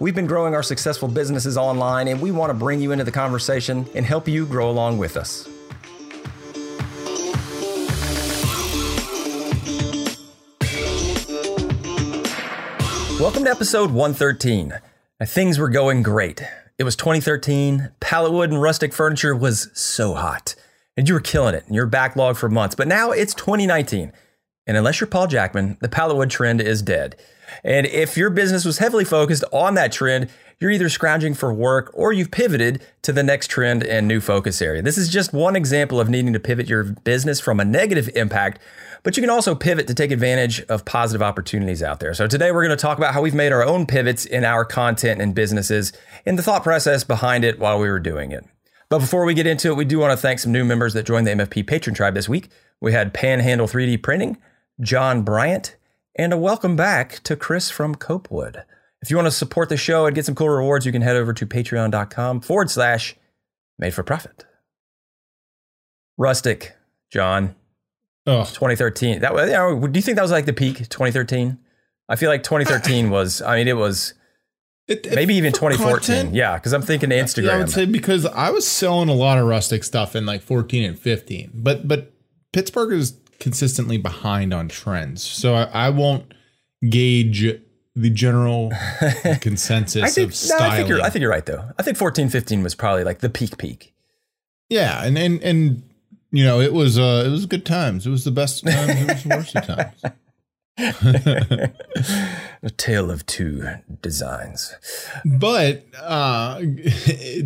We've been growing our successful businesses online, and we want to bring you into the conversation and help you grow along with us. Welcome to episode 113. Things were going great. It was 2013. Pallet wood and rustic furniture was so hot, and you were killing it. And you're backlogged for months. But now it's 2019, and unless you're Paul Jackman, the pallet wood trend is dead. And if your business was heavily focused on that trend, you're either scrounging for work or you've pivoted to the next trend and new focus area. This is just one example of needing to pivot your business from a negative impact, but you can also pivot to take advantage of positive opportunities out there. So today we're going to talk about how we've made our own pivots in our content and businesses and the thought process behind it while we were doing it. But before we get into it, we do want to thank some new members that joined the MFP Patron Tribe this week. We had Panhandle 3D Printing, John Bryant, and a welcome back to Chris from Copewood. If you want to support the show and get some cool rewards, you can head over to patreon.com forward slash made for profit. Rustic, John. Oh, 2013. That was, you know, do you think that was like the peak, 2013? I feel like 2013 was, I mean, it was It- it- maybe even 2014. content, Yeah, because I'm thinking Instagram. Yeah, I would say because I was selling a lot of rustic stuff in like 14 and 15, but but Pittsburgh is consistently behind on trends, so I, I won't gauge the general consensus I think, of no. I think you're, I think you're right though. I think 14, 15 was probably like the peak peak. yeah, and and and you know it was uh it was good times. It was the best times. It was the worst of times. A tale of two designs. But uh,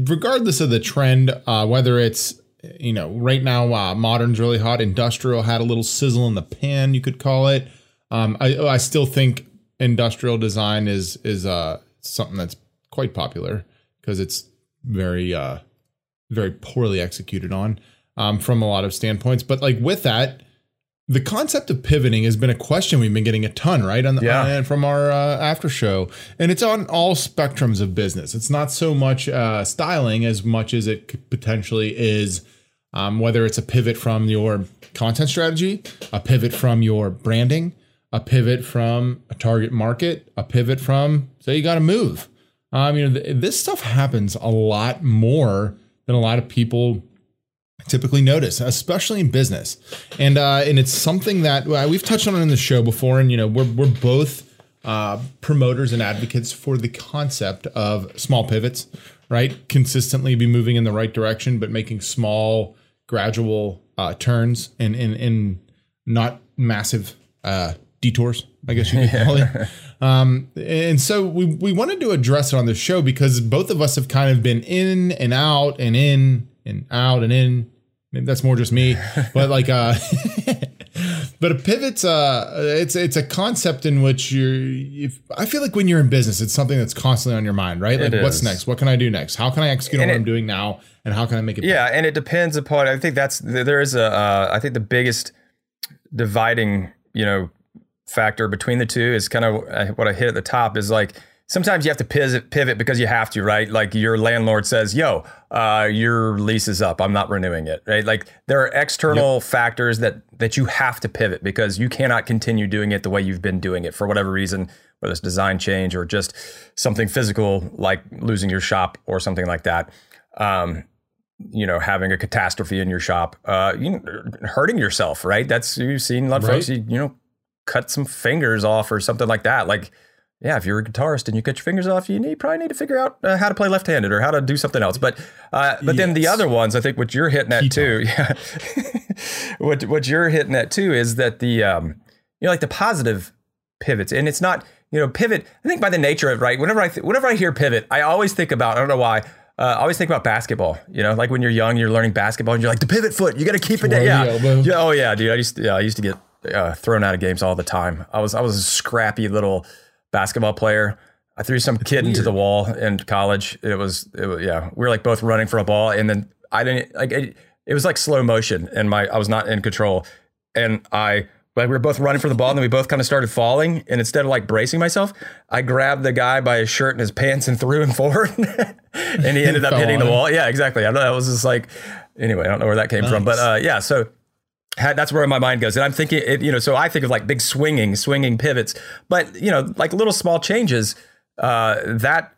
regardless of the trend, uh, whether it's you know right now uh, modern's really hot, industrial had a little sizzle in the pan, you could call it. Um, I, I still think industrial design is is uh, something that's quite popular because it's very uh, very poorly executed on um, from a lot of standpoints. But like with that, the concept of pivoting has been a question we've been getting a ton, right? On the, Yeah. on- from our uh, after show, and it's on all spectrums of business. It's not so much uh, styling as much as it potentially is. Um, whether it's a pivot from your content strategy, a pivot from your branding, a pivot from a target market, a pivot from say you got to move. Um, you know, th- this stuff happens a lot more than a lot of people typically notice, especially in business. And uh, and it's something that uh, we've touched on in the show before. And you know, we're we're both uh, promoters and advocates for the concept of small pivots, right? Consistently be moving in the right direction, but making small, gradual uh, turns and and and not massive uh, detours. I guess you could call it. Um, and so we, we wanted to address it on the show because both of us have kind of been in and out and in and out and in. Maybe that's more just me, but like, uh, but a pivot's uh, it's it's a concept in which you're. If, I feel like when you're in business, it's something that's constantly on your mind, right? Like, It what's is. next? What can I do next? How can I execute on And what I'm doing now? And how can I make it? Yeah, and it depends upon. I think that's there is a. Uh, I think the biggest dividing, you know, factor between the two is kind of uh, what I hit at the top is like sometimes you have to pivot pivot because you have to, right? Like your landlord says, "Yo, uh, your lease is up. I'm not renewing it." Right? Like there are external factors that that you have to pivot because you cannot continue doing it the way you've been doing it for whatever reason, whether it's design change or just something physical like losing your shop or something like that. Um, you know, having a catastrophe in your shop, uh, you know, hurting yourself, right? That's you've seen a lot of folks, you, you know, cut some fingers off or something like that. Like, yeah, if you're a guitarist and you cut your fingers off, you need probably need to figure out uh, how to play left-handed or how to do something else. But, uh, but then the other ones, I think what you're hitting at too, yeah, what what you're hitting at too is that the um, you know, like the positive pivots, and it's not you know pivot. I think by the nature of right. Whenever I th- whenever I hear pivot, I always think about I don't know why. Uh, I always think about basketball. You know, like when you're young, you're learning basketball, and you're like the pivot foot. You got to keep it. Twirl Yeah, yeah. Oh yeah, dude. I used to, yeah, I used to get uh, thrown out of games all the time. I was I was a scrappy little basketball player. I threw some kid into the wall in college. It was, it was yeah. We were like both running for a ball, and then I didn't like it, it was like slow motion and my I was not in control. And I like we were both running for the ball and then we both kind of started falling. And instead of like bracing myself, I grabbed the guy by his shirt and his pants and threw him forward. and he ended up hitting the wall. Yeah, exactly. I know that was just like anyway, I don't know where that came from. But uh yeah, so that's where my mind goes. And I'm thinking, it, you know, so I think of like big swinging, swinging pivots, but you know, like little small changes. Uh, that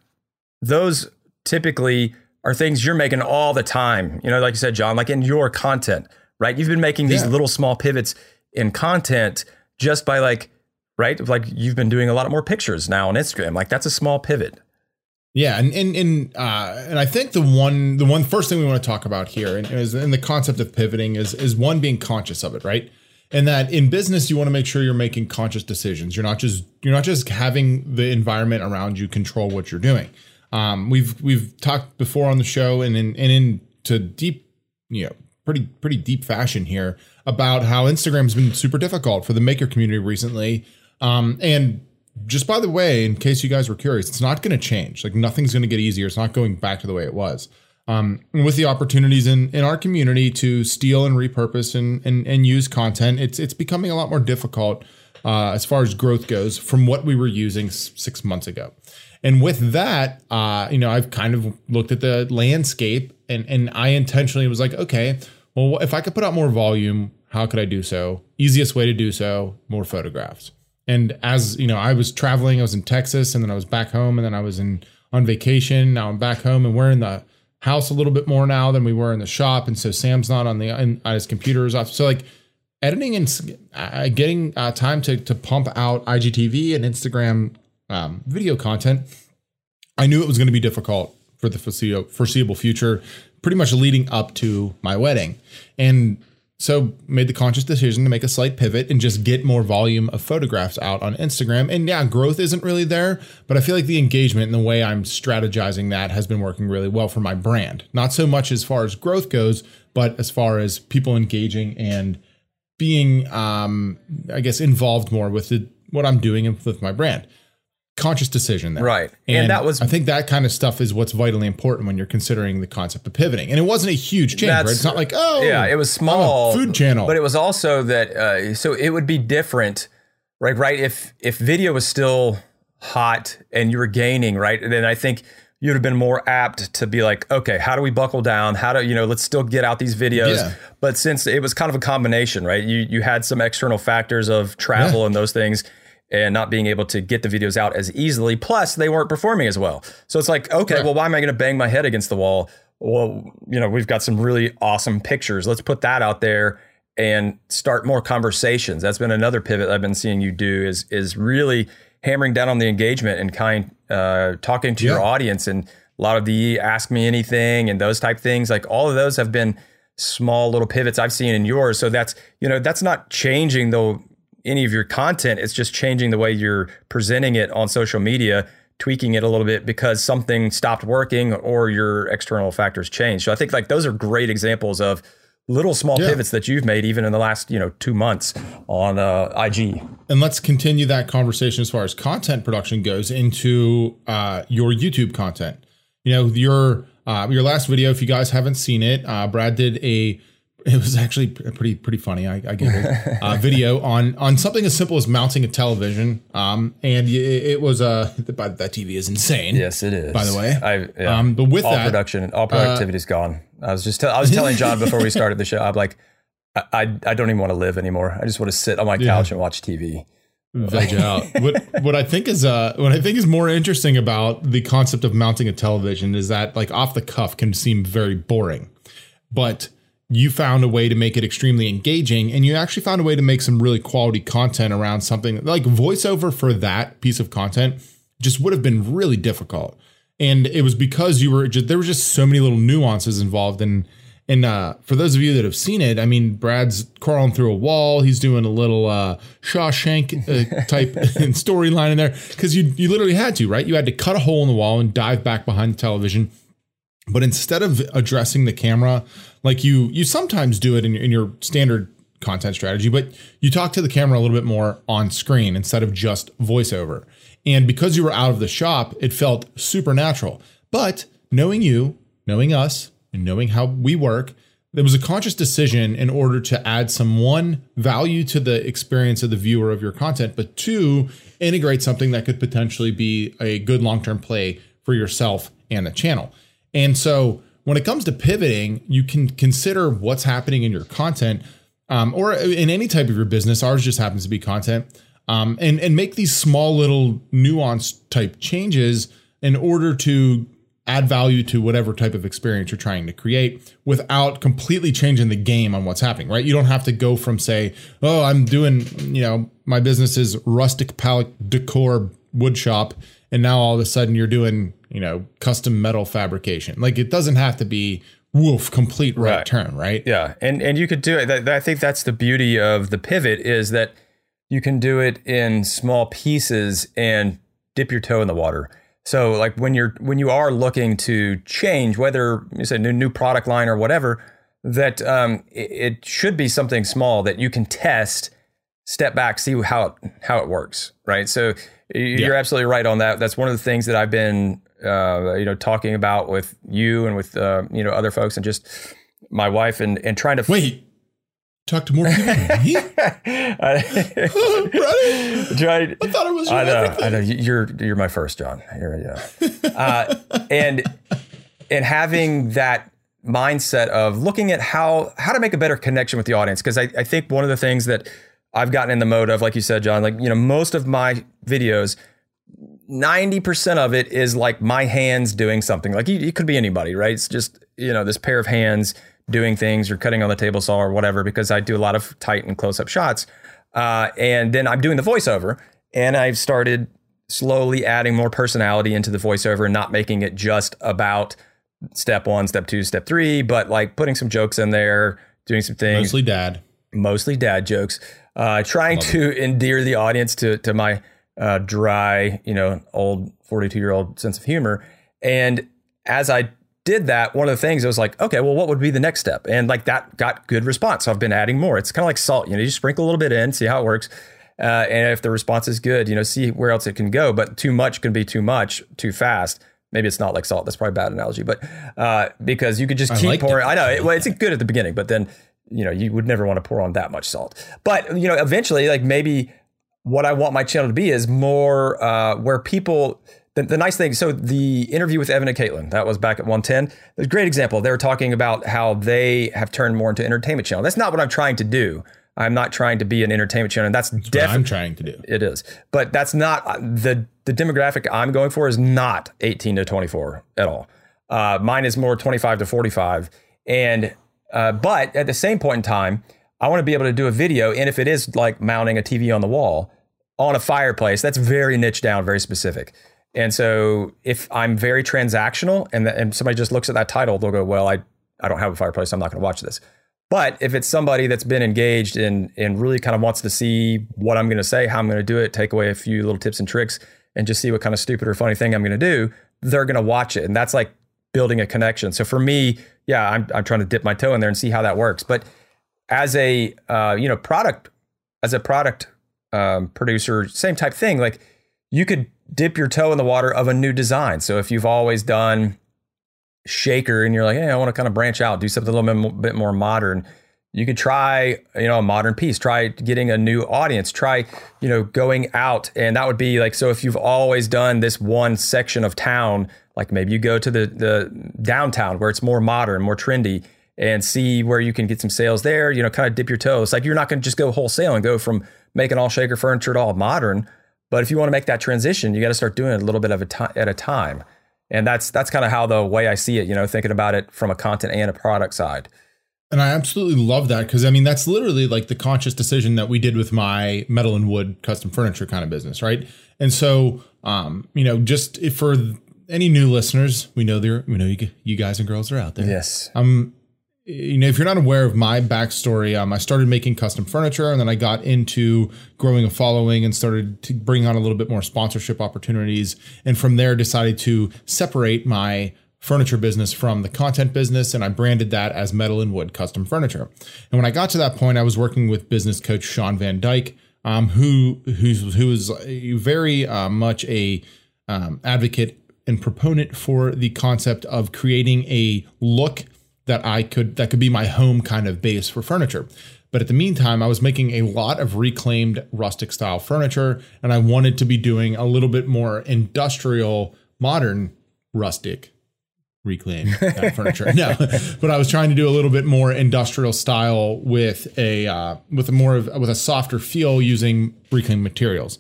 those typically are things you're making all the time. You know, like you said, John, like in your content, right? You've been making these Yeah. little small pivots in content just by like, right? Like you've been doing a lot more pictures now on Instagram. Like that's a small pivot. Yeah, and and and uh, and I think the one the one first thing we want to talk about here and is in the concept of pivoting is is one being conscious of it, right? And that in business you want to make sure you're making conscious decisions. You're not just you're not just having the environment around you control what you're doing. Um, we've we've talked before on the show and in and into deep, you know, pretty pretty deep fashion here about how Instagram's been super difficult for the maker community recently. Um, and just by the way, in case you guys were curious, it's not going to change. Like nothing's going to get easier. It's not going back to the way it was. Um, with the opportunities in, in our community to steal and repurpose and, and and use content, it's it's becoming a lot more difficult uh, as far as growth goes from what we were using s- six months ago. And with that, uh, you know, I've kind of looked at the landscape and and I intentionally was like, okay, well, if I could put out more volume, how could I do so? Easiest way to do so, more photographs. And as you know, I was traveling, I was in Texas and then I was back home and then I was in on vacation. Now I'm back home and we're in the house a little bit more now than we were in the shop. And so Sam's not on the on his computer is off. So like editing and uh, getting uh, time to to pump out IGTV and Instagram um, video content, I knew it was going to be difficult for the foreseeable foreseeable future, pretty much leading up to my wedding, and so made the conscious decision to make a slight pivot and just get more volume of photographs out on Instagram. And yeah, growth isn't really there, but I feel like the engagement and the way I'm strategizing that has been working really well for my brand. Not so much as far as growth goes, but as far as people engaging and being um I guess involved more with the, what I'm doing with my brand. Conscious decision there. Right. And that was- I think that kind of stuff is what's vitally important when you're considering the concept of pivoting. And it wasn't a huge change, right? It's not like, oh, yeah, it was small food channel. but it was also that uh, so it would be different, right? Right, if if video was still hot and you were gaining, right, then I think you'd have been more apt to be like, okay, how do we buckle down? How do you know? Let's still get out these videos. Yeah. But since it was kind of a combination, right? You you had some external factors of travel Yeah. and those things. And not being able to get the videos out as easily. Plus, they weren't performing as well. So it's like, okay, well, why am I going to bang my head against the wall? Well, you know, we've got some really awesome pictures. Let's put that out there and start more conversations. That's been another pivot I've been seeing you do is is really hammering down on the engagement and kind uh, talking to your audience and a lot of the ask me anything and those type things. Like all of those have been small little pivots I've seen in yours. So that's you know that's not changing though any of your content. It's just changing the way you're presenting it on social media, tweaking it a little bit because something stopped working or your external factors changed. So I think like those are great examples of little small Yeah. pivots that you've made even in the last you know two months on uh, IG. and let's continue that conversation as far as content production goes into uh, your YouTube content. You know, your uh, your last video, if you guys haven't seen it, uh, Brad did a. It was actually pretty pretty funny. I, I giggled. uh, video on on something as simple as mounting a television. Um, and it, it was uh, that that TV is insane. Yes, it is. By the way. I, yeah. Um, but with all that, uh, production, all productivity is gone. I was just, I was telling John before we started the show. I'm like, I, I, I don't even want to live anymore. I just want to sit on my couch and watch TV. veg out. what what I think is uh what I think is more interesting about the concept of mounting a television is that like off the cuff can seem very boring, but you found a way to make it extremely engaging and you actually found a way to make some really quality content around something like voiceover for that piece of content just would have been really difficult and it was because you were just there were just so many little nuances involved and and uh, for those of you that have seen it, I mean, Brad's crawling through a wall. He's doing a little uh, Shawshank uh, type storyline in there because you you literally had to, right? You had to cut a hole in the wall and dive back behind the television. But instead of addressing the camera, like you you sometimes do it in, in your standard content strategy, but you talk to the camera a little bit more on screen instead of just voiceover. And because you were out of the shop, it felt supernatural. But knowing you, knowing us, and knowing how we work, there was a conscious decision in order to add some one value to the experience of the viewer of your content, but two, integrate something that could potentially be a good long term play for yourself and the channel. And so when it comes to pivoting, you can consider what's happening in your content um, or in any type of your business. Ours just happens to be content. Um, and, and make these small little nuance type changes in order to add value to whatever type of experience you're trying to create without completely changing the game on what's happening, right? You don't have to go from say, oh, I'm doing, you know, my business is rustic pallet decor wood shop, and now all of a sudden you're doing, you know, custom metal fabrication. Like it doesn't have to be woof complete right, right. turn, right? Yeah, and and you could do it. I think that's the beauty of the pivot is that you can do it in small pieces and dip your toe in the water so like when you're when you are looking to change, whether it's a new new product line or whatever, that um, it, it, should be something small that you can test, step back, see how it, how it works, right? So you're yeah. absolutely right on that. That's one of the things that I've been uh, you know talking about with you and with uh, you know other folks and just my wife and and trying to wait talk to more people me? I, tried, I thought it was. I know. Everything. I know. You're you're my first, John. You're, yeah. uh, and and having that mindset of looking at how how to make a better connection with the audience because I, I think one of the things that I've gotten in the mode of, like you said, John, like you know, most of my videos. 90% of it is like my hands doing something. Like it could be anybody, right? It's just, you know, this pair of hands doing things or cutting on the table saw or whatever because I do a lot of tight and close up shots. Uh, and then I'm doing the voiceover, and I've started slowly adding more personality into the voiceover and not making it just about step one, step two, step three, but like putting some jokes in there, doing some things. Mostly dad. Mostly dad jokes. Uh, trying Love to it. endear the audience to to my uh, dry, you know, old 42 year old sense of humor. And as I did that, one of the things I was like, okay, well, what would be the next step? And like that got good response. So I've been adding more. It's kind of like salt. You know, you sprinkle a little bit in, see how it works. Uh, and if the response is good, you know, see where else it can go. But too much can be too much too fast. Maybe it's not like salt. That's probably a bad analogy, but uh, because you could just keep pouring. I know. It, well, it's good at the beginning, but then you know you would never want to pour on that much salt. But you know, eventually, like maybe what I want my channel to be is more uh, where people the, the nice thing, so the interview with Evan and Katelyn, that was back at 110. It's a great example. They were talking about how they have turned more into entertainment channel. That's not what I'm trying to do. I'm not trying to be an entertainment channel. And that's, that's definitely I'm trying to do. It is, but that's not uh, the the demographic I'm going for is not 18 to 24 at all. Uh, mine is more 25 to 45, and uh, but at the same point in time, I want to be able to do a video. And if it is like mounting a TV on the wall on a fireplace, that's very niche down, very specific. And so if I'm very transactional and, the, and somebody just looks at that title, they'll go, well, I, I don't have a fireplace. I'm not going to watch this. But if it's somebody that's been engaged and, and really kind of wants to see what I'm going to say, how I'm going to do it, take away a few little tips and tricks, and just see what kind of stupid or funny thing I'm going to do, they're going to watch it. And that's like building a connection. So for me, yeah, I'm, I'm trying to dip my toe in there and see how that works. But as a uh, you know product, as a product um, producer, same type thing. Like you could dip your toe in the water of a new design. So if you've always done shaker and you're like, hey, I want to kind of branch out, do something a little bit more modern. You could try, you know, a modern piece. Try getting a new audience. Try, you know, going out, and that would be like. So if you've always done this one section of town, like maybe you go to the the downtown where it's more modern, more trendy, and see where you can get some sales there. You know, kind of dip your toes. Like you're not going to just go wholesale and go from making all shaker furniture to all modern. But if you want to make that transition, you got to start doing it a little bit of a time at a time. And that's that's kind of how the way I see it, you know, thinking about it from a content and a product side. And I absolutely love that because I mean that's literally like the conscious decision that we did with my metal and wood custom furniture kind of business, right? And so, um, you know, just for any new listeners, we know there, we know you, you guys and girls are out there. Yes. Um, you know, if you're not aware of my backstory, um, I started making custom furniture and then I got into growing a following and started to bring on a little bit more sponsorship opportunities. And from there, decided to separate my furniture business from the content business. And I branded that as metal and wood custom furniture. And when I got to that point, I was working with business coach Sean Van Dyke, um, who, who's, who is very uh, much a um, advocate and proponent for the concept of creating a look that I could that could be my home kind of base for furniture. But at the meantime, I was making a lot of reclaimed rustic style furniture, and I wanted to be doing a little bit more industrial, modern, rustic reclaim that furniture. No, but I was trying to do a little bit more industrial style with a uh, with a more of with a softer feel using reclaimed materials.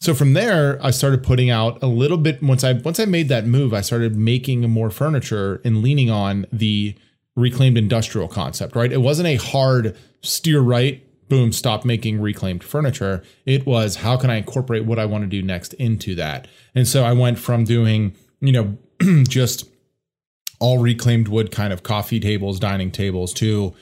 So from there, I started putting out a little bit. Once I once I made that move, I started making more furniture and leaning on the reclaimed industrial concept. Right, it wasn't a hard steer right. Boom, stop making reclaimed furniture. It was how can I incorporate what I want to do next into that? And so I went from doing, you know, just all reclaimed wood kind of coffee tables, dining tables to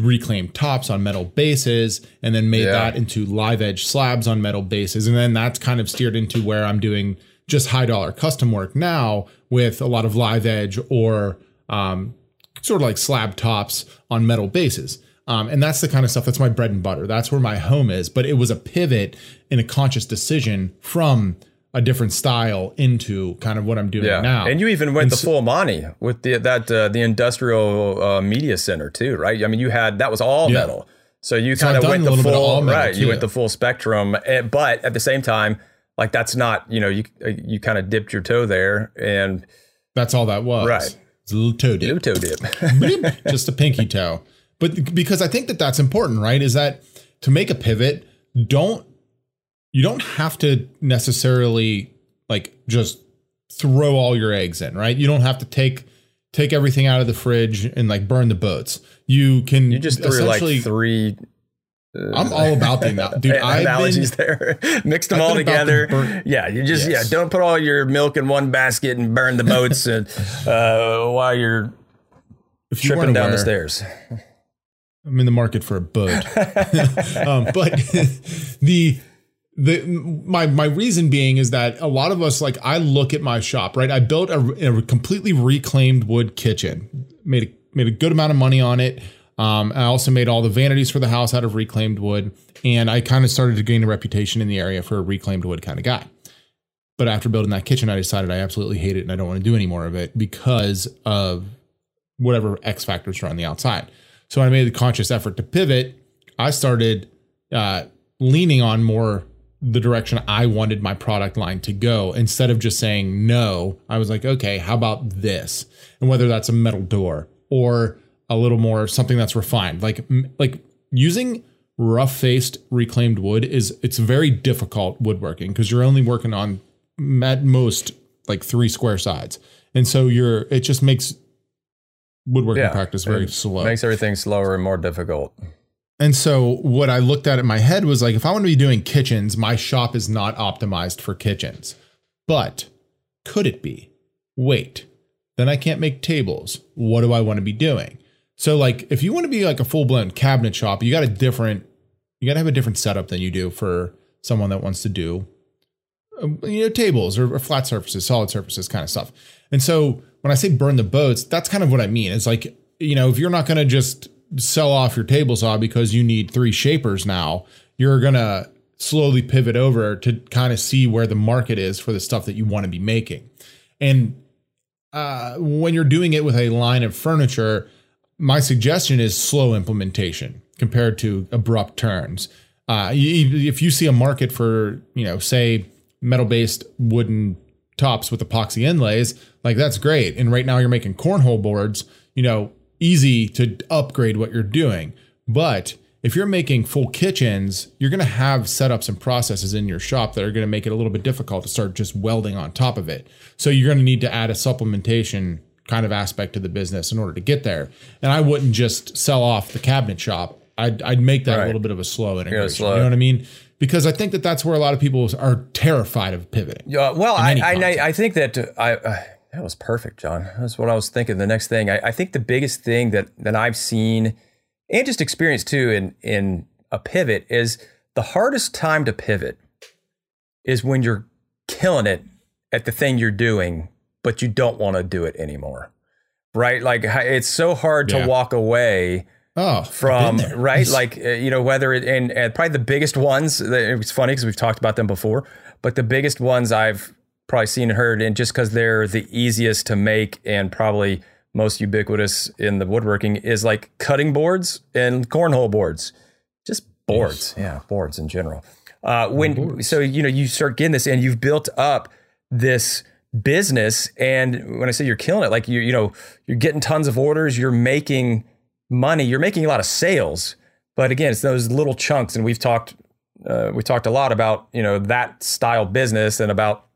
reclaimed tops on metal bases and then made Yeah. that into live edge slabs on metal bases. And then that's kind of steered into where I'm doing just high dollar custom work now with a lot of live edge or um, sort of like slab tops on metal bases. Um, and that's the kind of stuff that's my bread and butter. That's where my home is. But it was a pivot in a conscious decision from a different style into kind of what I'm doing Yeah, now. and you even went And the so- full Monty with the that uh, the industrial uh, media center too, right? I mean, you had that was all Yeah. metal, so you So kind of went the little bit of full right. You went the full spectrum, eh, but at the same time, like that's not you know you uh, you kind of dipped your toe there and That's all that was. Right. It's a little toe dip. new toe dip. Bleep, just a pinky toe. But because I think that that's important, right? Is that to make a pivot, don't you don't have to necessarily like just throw all your eggs in, right? You don't have to take take everything out of the fridge and like burn the boats. You can you just threw like three I'm all about the dude. Analogies been, there, mixed them I've all together. burn- yeah, you just Yes. yeah, don't put all your milk in one basket and burn the boats and uh, while you're if you tripping down the stairs. I'm in the market for a boat. um, but the the my my reason being is that a lot of us like I look at my shop right. I built a, a completely reclaimed wood kitchen. Made a, made a good amount of money on it. Um, I also made all the vanities for the house out of reclaimed wood, and I kind of started to gain a reputation in the area for a reclaimed wood kind of guy. But after building that kitchen, I decided I absolutely hate it and I don't want to do any more of it because of whatever X factors are on the outside. So I made the conscious effort to pivot. I started uh, leaning on more the direction I wanted my product line to go instead of just saying no. I was like, okay, how about this? And whether that's a metal door or a little more something that's refined, like like using rough faced reclaimed wood is it's very difficult woodworking because you're only working on at most like three square sides, and so you're it just makes woodworking Yeah, practice very slow. Makes everything slower and more difficult. And so what I looked at in my head was like, if I want to be doing kitchens, my shop is not optimized for kitchens. But could it be? Wait, then I can't make tables. What do I want to be doing? So like, if you want to be like a full blown cabinet shop, you got a different, you got to have a different setup than you do for someone that wants to do, um, you know, tables or, or flat surfaces, solid surfaces, kind of stuff. And so when I say burn the boats, that's kind of what I mean. It's like, you know, if you're not going to just sell off your table saw because you need three shapers now, you're going to slowly pivot over to kind of see where the market is for the stuff that you want to be making. And uh, when you're doing it with a line of furniture, my suggestion is slow implementation compared to abrupt turns. Uh, if you see a market for, you know, say metal based wooden tops with epoxy inlays, like that's great. And right now you're making cornhole boards, you know, easy to upgrade what you're doing. But if you're making full kitchens, you're going to have setups and processes in your shop that are going to make it a little bit difficult to start just welding on top of it. So you're going to need to add a supplementation kind of aspect to the business in order to get there. And I wouldn't just sell off the cabinet shop. I'd, I'd make that a little bit of a slow integration. slow You know what I mean? Because I think that that's where a lot of people are terrified of pivoting. Yeah, well, I, I. I think that I uh, that was perfect, John. That's what I was thinking. The next thing, I, I think the biggest thing that that I've seen and just experienced too in in a pivot is the hardest time to pivot is when you're killing it at the thing you're doing, but you don't want to do it anymore. Right? Like it's so hard Yeah. to walk away Oh, from I've been there. right like uh, you know whether it and, and probably the biggest ones it's funny because we've talked about them before but the biggest ones i've probably seen and heard and just because they're the easiest to make and probably most ubiquitous in the woodworking is like cutting boards and cornhole boards, just boards. Yeah, boards in general. Uh, when boards. so you know you start getting this and you've built up this business, and when I say you're killing it, like you you know you're getting tons of orders, you're making money, you're making a lot of sales. But again, it's those little chunks, and we've talked uh, we talked a lot about you know that style business and about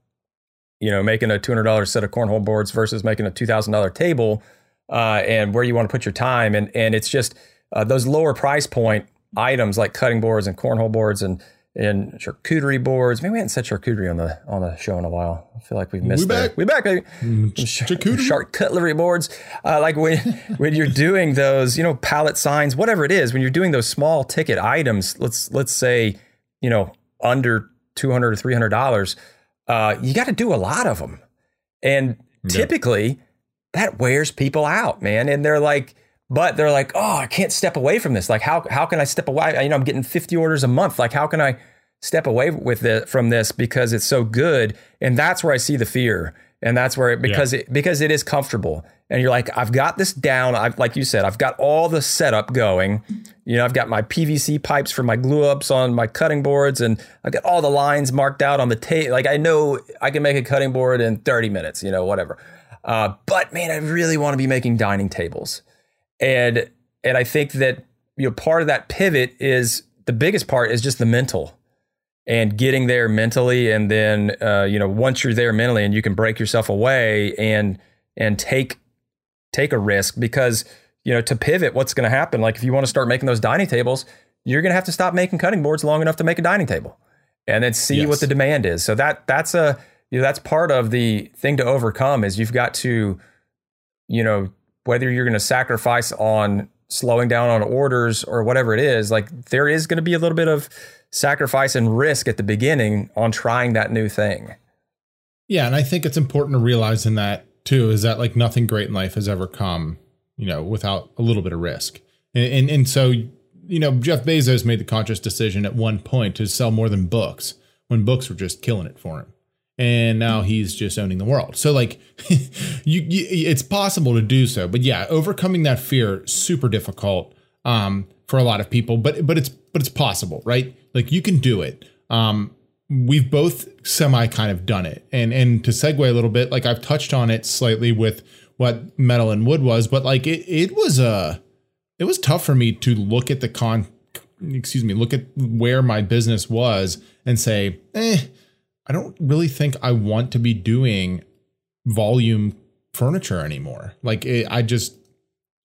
you know making a two hundred dollars set of cornhole boards versus making a two thousand dollar table, uh, and where you want to put your time, and and it's just uh, those lower price point items like cutting boards and cornhole boards and and charcuterie boards. Maybe we hadn't said charcuterie on the on the show in a while. I feel like we've missed. We back. We back, baby. Mm, charcuterie cutlery boards. Uh, like when when you're doing those, you know, pallet signs, whatever it is. When you're doing those small ticket items, let's let's say, you know, under two hundred or three hundred dollars, uh, you got to do a lot of them, and typically that wears people out, man. And they're like but they're like, oh, I can't step away from this. Like, how how can I step away? You know, I'm getting 50 orders a month. Like, how can I step away with it from this because it's so good? And that's where I see the fear. And that's where it, because yeah. it because it is comfortable. And you're like, I've got this down. I've like you said, I've got all the setup going. You know, I've got my PVC pipes for my glue ups on my cutting boards, and I've got all the lines marked out on the tape. Like I know I can make a cutting board in 30 minutes. You know, whatever. Uh, but man, I really want to be making dining tables. And and I think that you know part of that pivot is the biggest part is just the mental and getting there mentally. And then uh, you know once you're there mentally and you can break yourself away and and take take a risk because you know to pivot what's going to happen? Like if you want to start making those dining tables you're going to have to stop making cutting boards long enough to make a dining table and then see yes. what the demand is. So that that's a you know that's part of the thing to overcome is you've got to you know whether you're going to sacrifice on slowing down on orders or whatever it is, like there is going to be a little bit of sacrifice and risk at the beginning on trying that new thing. Yeah, and I think it's important to realize in that too is that like nothing great in life has ever come, you know, without a little bit of risk. And and, and so you know, Jeff Bezos made the conscious decision at one point to sell more than books when books were just killing it for him and now he's just owning the world. So like you, you, it's possible to do so. But yeah, overcoming that fear super difficult um, for a lot of people, but but it's but it's possible, right? Like you can do it. Um, we've both semi kind of done it. And and to segue a little bit, like I've touched on it slightly with what metal and wood was, but like it it was a it was tough for me to look at the con excuse me, look at where my business was and say, eh, I don't really think I want to be doing volume furniture anymore. Like it, I just,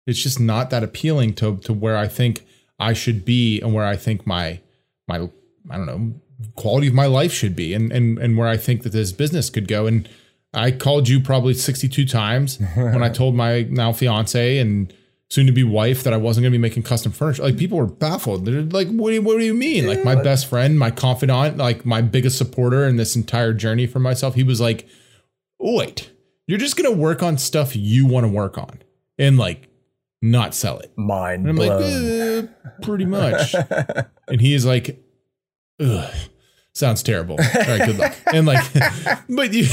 it's just not that appealing to to where I think I should be and where I think my my I don't know quality of my life should be and and and where I think that this business could go. And I called you probably 62 times when I told my now fiance and soon to be wife that I wasn't going to be making custom furniture. Like people were baffled. They're like, what do you, what do you mean? Like my best friend, my confidant, like my biggest supporter in this entire journey for myself. He was like, wait, you're just going to work on stuff you want to work on and like not sell it. Mind and I'm blown. like, eh, pretty much. and he is like, ugh sounds terrible. All right, good luck. And like, but you,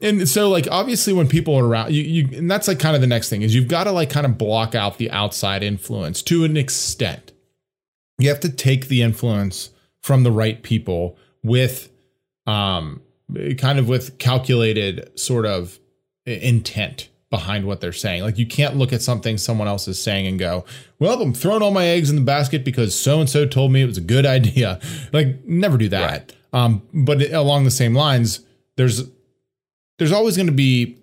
and so like, obviously when people are around you, you, and that's like kind of the next thing is you've got to like kind of block out the outside influence to an extent. You have to take the influence from the right people with, um, kind of with calculated sort of intent behind what they're saying. Like you can't look at something someone else is saying and go, "Well, I'm throwing all my eggs in the basket because so and so told me it was a good idea." Like never do that. Right. Um, but along the same lines, there's there's always going to be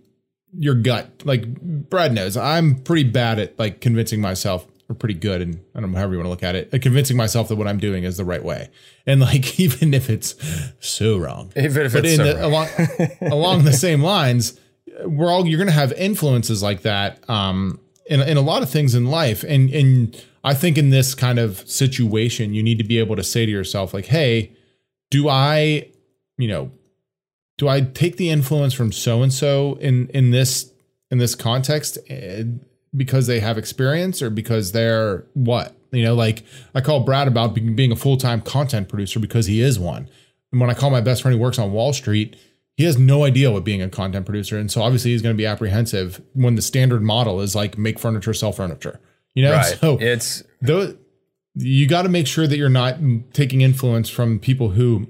your gut. Like Brad knows, I'm pretty bad at like convincing myself or pretty good and I don't know however you want to look at it, at convincing myself that what I'm doing is the right way. And like even if it's so wrong. Even if but it's so the, along along the same lines, we're all you're going to have influences like that um, in in a lot of things in life, and and I think in this kind of situation, you need to be able to say to yourself like, hey, do I, you know, do I take the influence from so and so in in this in this context eh, because they have experience or because they're what? You know like I call Brad about being a full time content producer because he is one, and when I call my best friend who works on Wall Street he has no idea what being a content producer, and so obviously he's going to be apprehensive when the standard model is like make furniture, sell furniture. You know, Right. so it's though you got to make sure that you're not taking influence from people who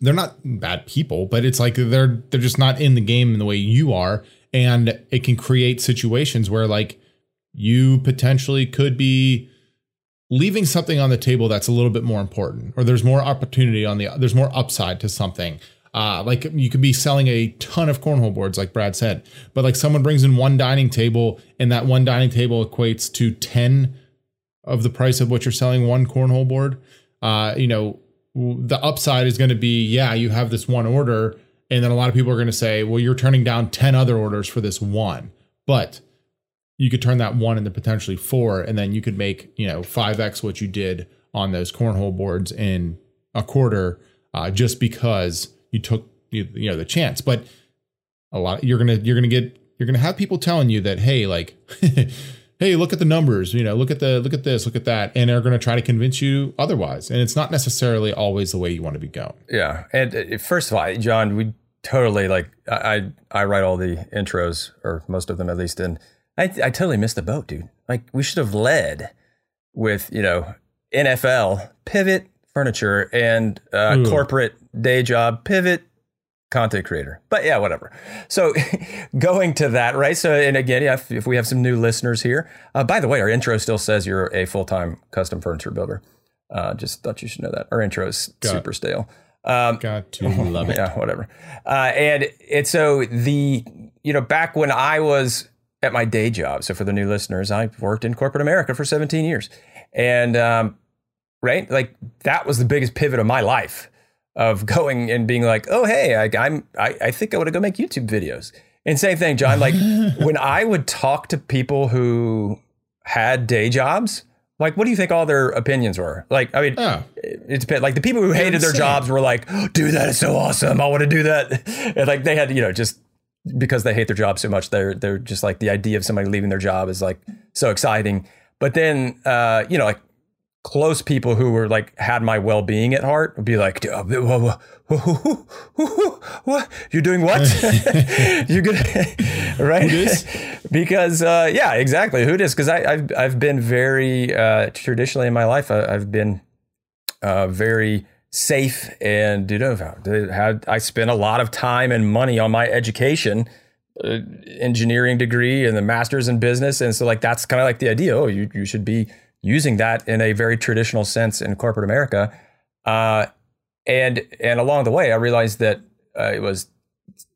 they're not bad people, but it's like they're they're just not in the game in the way you are, and it can create situations where like you potentially could be leaving something on the table that's a little bit more important, or there's more opportunity on the there's more upside to something. Uh, like you could be selling a ton of cornhole boards, like Brad said, but like someone brings in one dining table, and that one dining table equates to ten of the price of what you're selling one cornhole board. Uh, you know, the upside is going to be, yeah, you have this one order, and then a lot of people are going to say, well, you're turning down ten other orders for this one, but you could turn that one into potentially four, and then you could make you know five x what you did on those cornhole boards in a quarter, uh, just because you took you, know the chance. But a lot you're gonna you're gonna get you're gonna have people telling you that hey like hey look at the numbers you know look at the look at this look at that and they're gonna try to convince you otherwise and it's not necessarily always the way you want to be going Yeah, and uh, first of all, John, we totally like I I I write all the intros or most of them at least, and I I totally missed the boat, dude. Like we should have led with you know NFL pivot furniture and uh, Ooh. corporate day job pivot content creator. But yeah, whatever. So going to that, right? So and again, yeah, if, if we have some new listeners here, uh, by the way, our intro still says you're a full time custom furniture builder. Uh, just thought you should know that our intro is Got it. super stale. Um, got to love it yeah, whatever. Uh, and it's so the you know back when I was at my day job. So for the new listeners, I worked in corporate America for 17 years, and um, right, like that was the biggest pivot of my life of going and being like, oh hey, I, I'm I, I think I want to go make YouTube videos. And same thing, John. Like when I would talk to people who had day jobs. Like, what do you think all their opinions were? Like, I mean, oh it depends. Like the people who hated their jobs were like, "Dude, that is so awesome! I want to do that." And like they had, you know, just because they hate their job so much, they're they're just like the idea of somebody leaving their job is like so exciting. But then, uh, you know, like close people who were like had my well being at heart would be like, "Dude, wha- wha- wha- wha- "What? You're doing what? You're good, right?" because uh, yeah, exactly. Who dis? Because I've I've been very uh, traditionally in my life. I, I've been uh, very safe and you know had I spent a lot of time and money on my education, uh, engineering degree and the master's in business, and so like that's kind of like the idea. Oh, you you should be using that in a very traditional sense in corporate America, uh, and and along the way I realized that uh, it was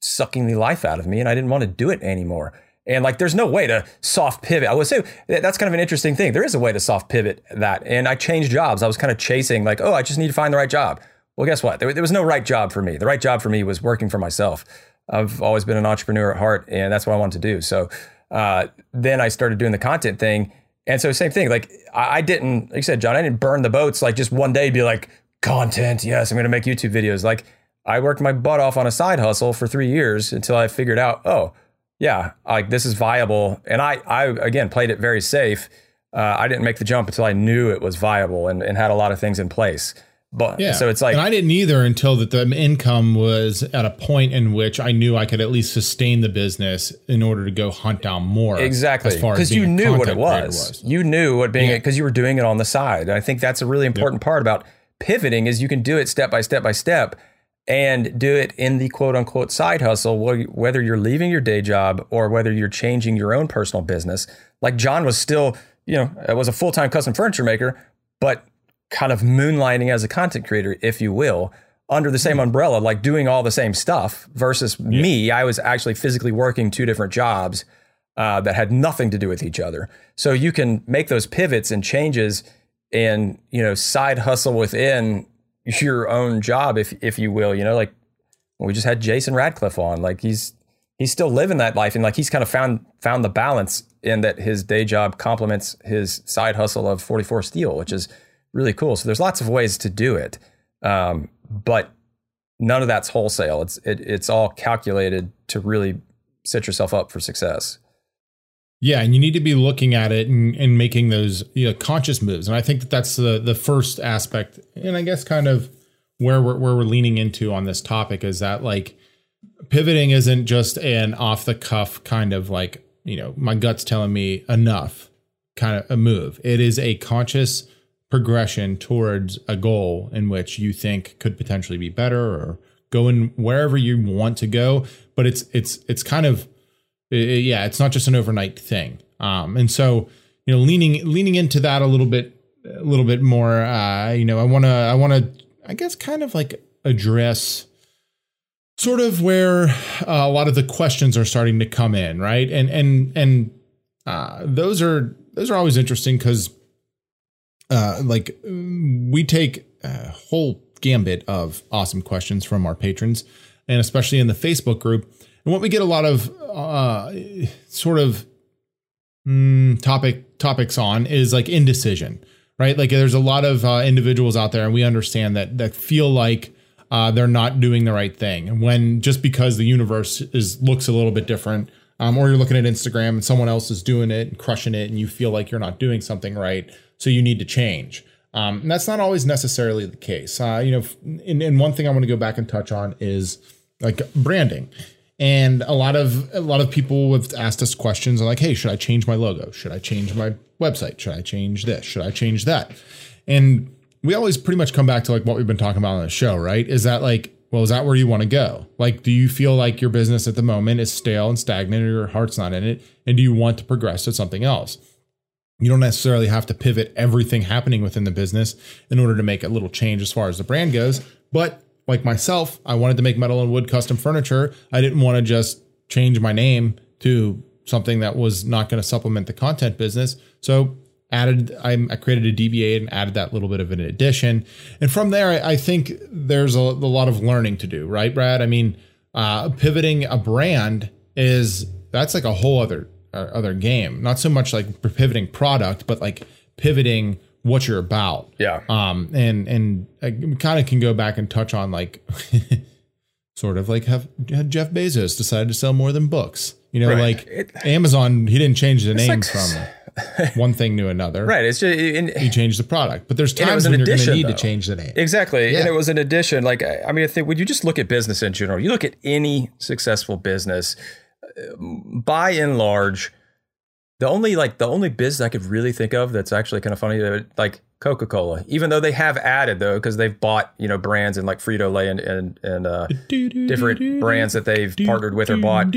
sucking the life out of me, and I didn't want to do it anymore. And like, there's no way to soft pivot. I would say that's kind of an interesting thing. There is a way to soft pivot that. And I changed jobs. I was kind of chasing, like, oh, I just need to find the right job. Well, guess what? There, there was no right job for me. The right job for me was working for myself. I've always been an entrepreneur at heart, and that's what I wanted to do. So uh, then I started doing the content thing. And so, same thing. Like, I, I didn't, like you said, John, I didn't burn the boats like just one day be like, content. Yes, I'm going to make YouTube videos. Like, I worked my butt off on a side hustle for three years until I figured out, oh, yeah, like this is viable. And I, I again played it very safe. Uh, I didn't make the jump until I knew it was viable and, and had a lot of things in place. But yeah so it's like, and i didn't either until that the income was at a point in which i knew i could at least sustain the business in order to go hunt down more exactly as because you knew what it creator was. You knew what being Yeah. because you were doing it on the side. And I think that's a really important part about pivoting is you can do it step by step by step and do it in the quote unquote side hustle, whether you're leaving your day job or whether you're changing your own personal business. Like John was still, you know, was a full time custom furniture maker, but kind of moonlighting as a content creator, if you will, under the same umbrella, like doing all the same stuff versus me. I was actually physically working two different jobs uh, that had nothing to do with each other. So you can make those pivots and changes and, you know, side hustle within your own job, if, if you will, you know, like we just had Jason Radcliffe on, like he's, he's still living that life. And like, he's kind of found, found the balance in that his day job complements his side hustle of 44 steel, which is really cool. So there's lots of ways to do it. Um, but none of that's wholesale. It's, it, it's all calculated to really set yourself up for success. Yeah, and you need to be looking at it and, and making those you know, conscious moves. And I think that that's the the first aspect, and I guess kind of where we're where we're leaning into on this topic is that like pivoting isn't just an off the cuff kind of like, you know, my gut's telling me enough kind of a move. It is a conscious progression towards a goal in which you think could potentially be better or go in wherever you want to go. But it's it's it's kind of it, yeah, it's not just an overnight thing. Um, and so you know, leaning leaning into that a little bit a little bit more. Uh, you know, I want to I want to I guess kind of like address sort of where uh, a lot of the questions are starting to come in, right? And and and uh, those are those are always interesting because uh, like we take a whole gambit of awesome questions from our patrons, and especially in the Facebook group. And what we get a lot of uh, sort of mm, topic topics on is like indecision, right? Like there's a lot of uh, individuals out there, and we understand that that feel like uh, they're not doing the right thing. And when just because the universe is looks a little bit different, um, or you're looking at Instagram and someone else is doing it and crushing it, and you feel like you're not doing something right, so you need to change. Um, and that's not always necessarily the case. Uh, you know, and, and one thing I want to go back and touch on is like branding. And a lot of a lot of people have asked us questions like, "Hey, should I change my logo? Should I change my website? Should I change this? Should I change that?" And we always pretty much come back to like what we've been talking about on the show, right? Is that like, well, is that where you want to go? Like, do you feel like your business at the moment is stale and stagnant, or your heart's not in it, and do you want to progress to something else? You don't necessarily have to pivot everything happening within the business in order to make a little change as far as the brand goes. But like myself, I wanted to make metal and wood custom furniture. I didn't want to just change my name to something that was not going to supplement the content business. So added, I, created a DBA and added that little bit of an addition. And from there, I, I think there's a, a, lot of learning to do, right, Brad? I mean, uh, pivoting a brand is that's like a whole other other game. Not so much like pivoting product, but like pivoting what you're about. Yeah. Um. And and I kind of can go back and touch on like, sort of like have Jeff Bezos decided to sell more than books. You know, right. like it, Amazon, he didn't change the name like, from one thing to another. Right. It's just he changed the product, but there's times when you're going to need though. to change the name. Exactly, yeah. and it was an addition. Like I mean, I think when you just look at business in general, you look at any successful business, by and large, the only like the only business I could really think of that's actually kind of funny, like Coca Cola, even though they have added though, because they've bought you know brands and like Frito Lay and and, and uh, different brands that they've partnered with or bought,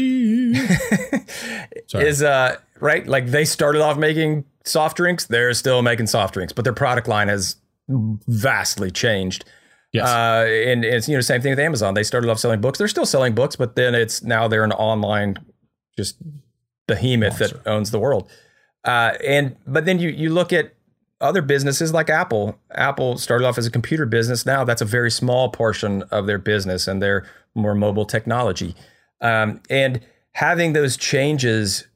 is uh right? Like they started off making soft drinks, they're still making soft drinks, but their product line has vastly changed. Yes. Uh, and it's you know same thing with Amazon. They started off selling books. They're still selling books, but then it's now they're an online just behemoth Monster. that owns the world. Uh, and but then you you look at other businesses like Apple. Apple started off as a computer business. Now that's a very small portion of their business and their more mobile technology. Um, and having those changes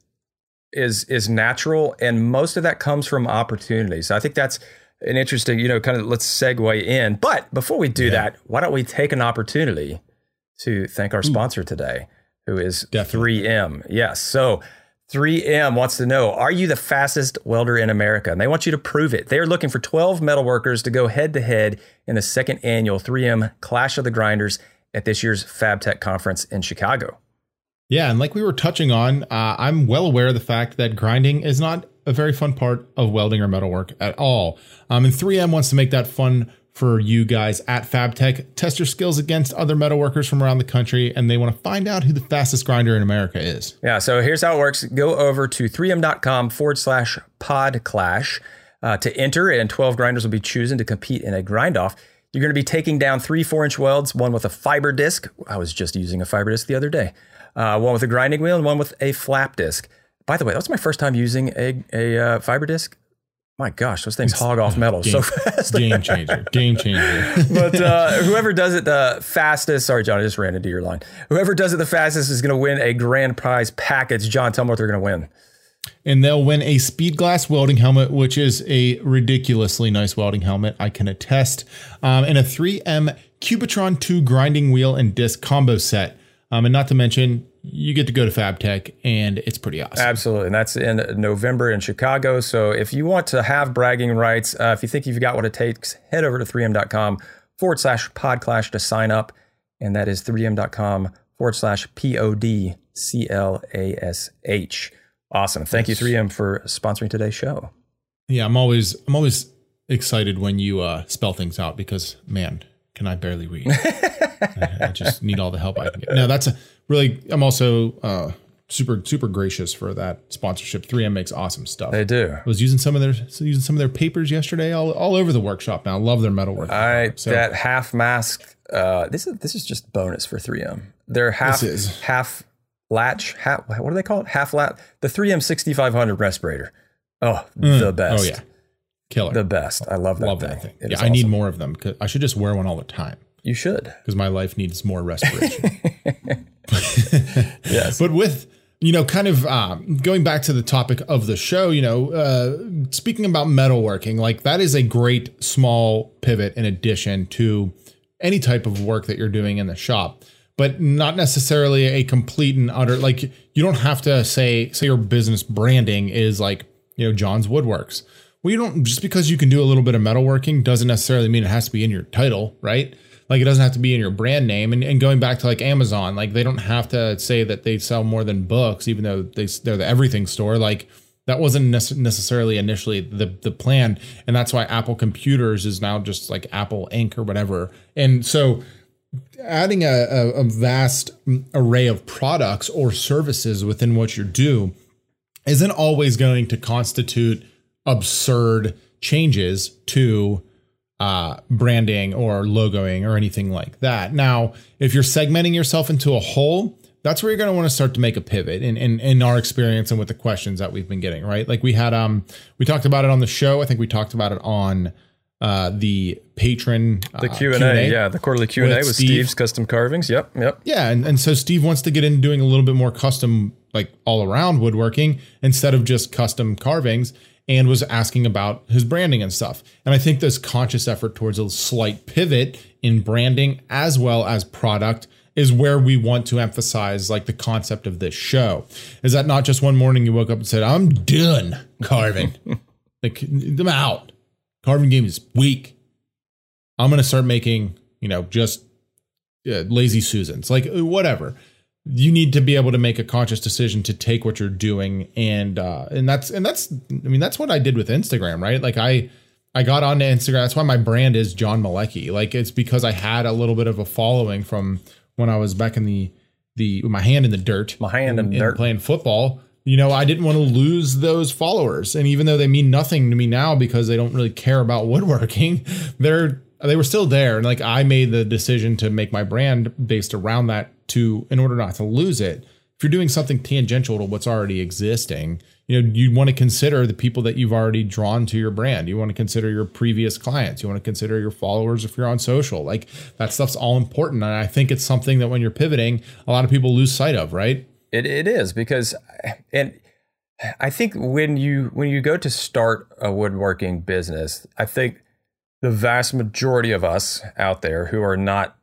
is is natural, and most of that comes from opportunities. I think that's an interesting, you know, kind of let's segue in. But before we do yeah. that, why don't we take an opportunity to thank our sponsor today, who is Definitely. 3M. Yes. So 3M wants to know Are you the fastest welder in America? And they want you to prove it. They are looking for 12 metalworkers to go head to head in the second annual 3M Clash of the Grinders at this year's FabTech conference in Chicago. Yeah, and like we were touching on, uh, I'm well aware of the fact that grinding is not a very fun part of welding or metalwork at all. Um, and 3M wants to make that fun for you guys at FabTech. Test your skills against other metalworkers from around the country, and they want to find out who the fastest grinder in America is. Yeah, so here's how it works go over to 3m.com forward slash podclash uh, to enter, and 12 grinders will be chosen to compete in a grind off. You're going to be taking down three four inch welds, one with a fiber disc. I was just using a fiber disc the other day. Uh, one with a grinding wheel and one with a flap disc. By the way, that was my first time using a, a uh, fiber disc my gosh, those things hog off metal game, so fast. game changer, game changer. but uh, whoever does it the fastest, sorry, John, I just ran into your line. Whoever does it the fastest is going to win a grand prize package. John, tell them what they're going to win. And they'll win a speed glass welding helmet, which is a ridiculously nice welding helmet. I can attest. Um, and a 3M Cubitron 2 grinding wheel and disc combo set. Um, and not to mention, you get to go to FabTech and it's pretty awesome. Absolutely. And that's in November in Chicago. So if you want to have bragging rights, uh, if you think you've got what it takes, head over to 3m.com forward slash podclash to sign up. And that is 3m.com forward slash P O D C L A S H. Awesome. Thank you, 3M, for sponsoring today's show. Yeah, I'm always I'm always excited when you uh, spell things out because man, can I barely read. I, I just need all the help I can get. No, that's a really. I'm also uh, super super gracious for that sponsorship. 3M makes awesome stuff. They do. I was using some of their using some of their papers yesterday, all, all over the workshop. Now, I love their metalwork. I that half mask. Uh, this is this is just bonus for 3M. They're half This is. half latch. Half, what do they call it? Half lat. The 3M 6500 respirator. Oh, the best. Oh yeah, killer. the best. I love that love thing. that thing. It Yeah, I need more of them. I should just wear one all the time You should. because my life needs more respiration. Yes. But with you know, kind of um, going back to the topic of the show, you know, uh, speaking about metalworking, like that is a great small pivot in addition to any type of work that you're doing in the shop, but not necessarily a complete and utter. Like you don't have to say say your business branding is like you know John's Woodworks. Well, you don't just because you can do a little bit of metalworking doesn't necessarily mean it has to be in your title, right? Like it doesn't have to be in your brand name. And, and going back to like Amazon, like they don't have to say that they sell more than books, even though they they're the everything store. Like that wasn't necessarily initially the the plan, and that's why Apple Computers is now just like Apple Inc. or whatever. And so adding a, a, a vast array of products or services within what you do isn't always going to constitute absurd changes to uh, branding or logoing or anything like that. Now, if you're segmenting yourself into a whole, that's where you're going to want to start to make a pivot in, in in our experience and with the questions that we've been getting, right? Like we had um we talked about it on the show. I think we talked about it on uh the patron uh, The Q and A, yeah, the quarterly Q and A with Steve. Steve's custom carvings. Yep, yep. Yeah, and, and so Steve wants to get into doing a little bit more custom, like all around woodworking instead of just custom carvings, and was asking about his branding and stuff. And I think this conscious effort towards a slight pivot in branding as well as product is where we want to emphasize like the concept of this show. Is that not just one morning you woke up and said, I'm done carving. like I'm out. Carving game is weak. I'm gonna start making, you know, just uh, lazy susans like whatever you need to be able to make a conscious decision to take what you're doing. And uh and that's and that's i mean that's what i did with instagram right? Like i i got onto instagram. That's why my brand is john malecki. Like it's because i had a little bit of a following from when i was back in the the my hand in the dirt. My hand in the dirt. playing football. You know i didn't want to lose those followers. And even though they mean nothing to me now because they don't really care about woodworking they're they were still there. And like i made the decision to make my brand based around that to in order not to lose it if you're doing something tangential to what's already existing you know you want to consider the people that you've already drawn to your brand. You want to consider your previous clients. You want to consider your followers if you're on social. Like that stuff's all important and i think it's something that when you're pivoting a lot of people lose sight of right? It it is because, and I think when you when you go to start a woodworking business, I think the vast majority of us out there who are not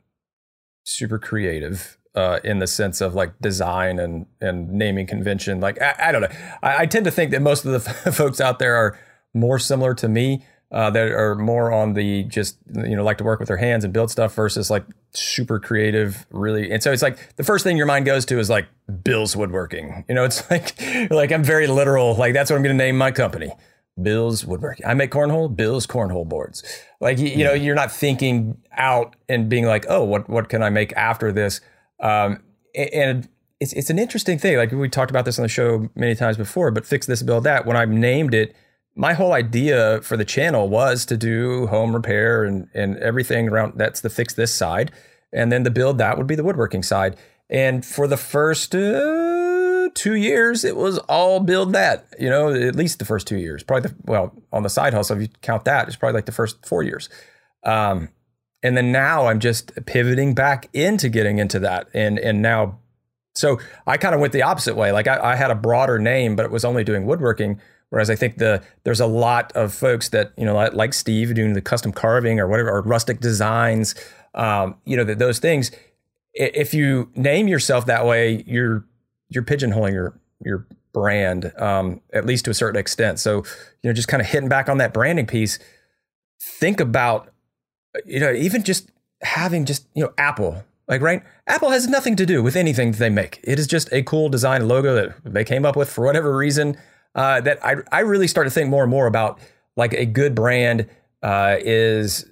super creative uh, in the sense of like design and and naming convention, like I, I don't know, I, I tend to think that most of the folks out there are more similar to me. Uh, that are more on the just you know like to work with their hands and build stuff versus like super creative really. And so it's like the first thing your mind goes to is like Bill's woodworking. You know it's like like I'm very literal. Like that's what I'm going to name my company. Bill's woodworking. I make cornhole Bill's cornhole boards. Like you, you know you're not thinking out and being like oh what what can I make after this um, and it's it's an interesting thing like we talked about this on the show many times before but fix this build that when I named it my whole idea for the channel was to do home repair and, and everything around that's the fix this side. And then the build that would be the woodworking side. And for the first uh, two years, it was all build that, you know, at least the first two years. Probably the, well, on the side hustle, if you count that, it's probably like the first four years. Um, and then now I'm just pivoting back into getting into that. And, and now, so I kind of went the opposite way. Like I, I had a broader name, but it was only doing woodworking. Whereas I think the there's a lot of folks that you know like, like Steve doing the custom carving or whatever or rustic designs, um, you know that those things. If you name yourself that way, you're you're pigeonholing your your brand um, at least to a certain extent. So you know just kind of hitting back on that branding piece. Think about you know even just having just you know Apple Like, right? Apple has nothing to do with anything that they make. It is just a cool design logo that they came up with for whatever reason. Uh, that I, I really start to think more and more about like a good brand uh, is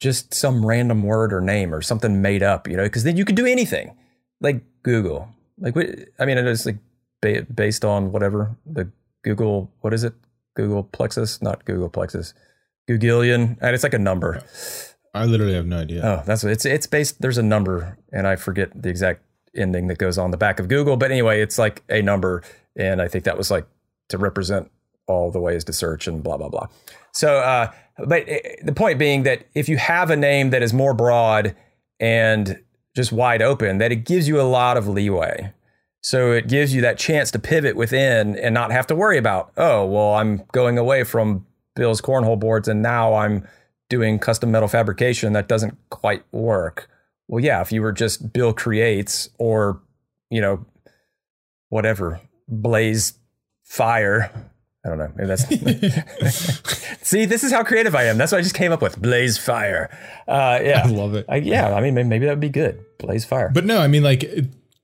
just some random word or name or something made up, you know, because then you could do anything like Google. Like, I mean, it's like based on whatever the Google, what is it? Google Plexus, not Google Plexus, Googlean, and it's like a number. I literally have no idea. Oh, that's it's it's based. There's a number, and I forget the exact ending that goes on the back of Google. But anyway, it's like a number, and I think that was like to represent all the ways to search and blah blah blah. So, uh, but eh, the point being that if you have a name that is more broad and just wide open, that it gives you a lot of leeway. So it gives you that chance to pivot within and not have to worry about, oh, well, I'm going away from Bill's cornhole boards and now I'm doing custom metal fabrication that doesn't quite work. Well, yeah, if you were just Bill Creates or, you know, whatever, Blaze Fire, I don't know. Maybe that's. See, this is how creative I am. That's what I just came up with. Blaze fire. Uh, yeah, I love it. I, yeah, I mean, maybe that would be good. Blaze fire. But no, I mean, like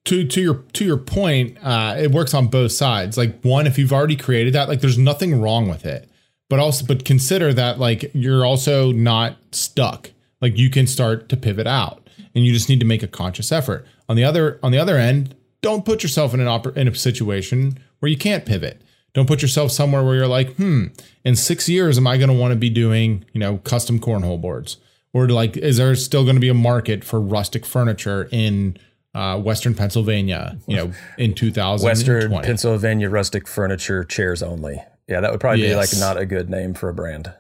to to your to your point, uh, it works on both sides. Like one, if you've already created that, like there's nothing wrong with it. But also, but consider that like you're also not stuck. Like you can start to pivot out, and you just need to make a conscious effort. On the other on the other end, don't put yourself in an oper- in a situation where you can't pivot don't put yourself somewhere where you're like, hmm, in six years, am I going to want to be doing, you know, custom cornhole boards? Or like, is there still going to be a market for rustic furniture in uh, Western Pennsylvania, you know, in 2000 Western Pennsylvania rustic furniture chairs only. Yeah, that would probably yes. be like not a good name for a brand.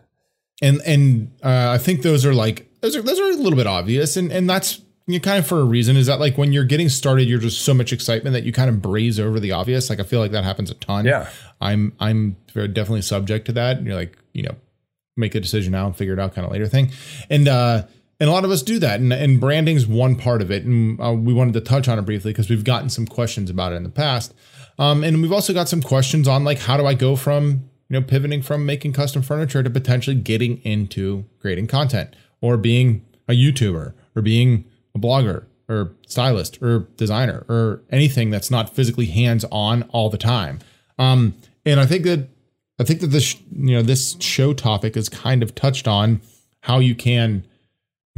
And and uh, I think those are like those are those are a little bit obvious, and and that's you know, kind of for a reason is that like when you're getting started, you're just so much excitement that you kind of breeze over the obvious. Like I feel like that happens a ton. Yeah. I'm I'm very definitely subject to that. And you're like, you know, make a decision now and figure it out kind of later thing. And uh and a lot of us do that. And, and branding's one part of it. And uh, we wanted to touch on it briefly because we've gotten some questions about it in the past. Um, and we've also got some questions on like how do I go from you know pivoting from making custom furniture to potentially getting into creating content or being a YouTuber or being a blogger or stylist or designer or anything that's not physically hands on all the time. Um, and I think that I think that this you know this show topic is kind of touched on how you can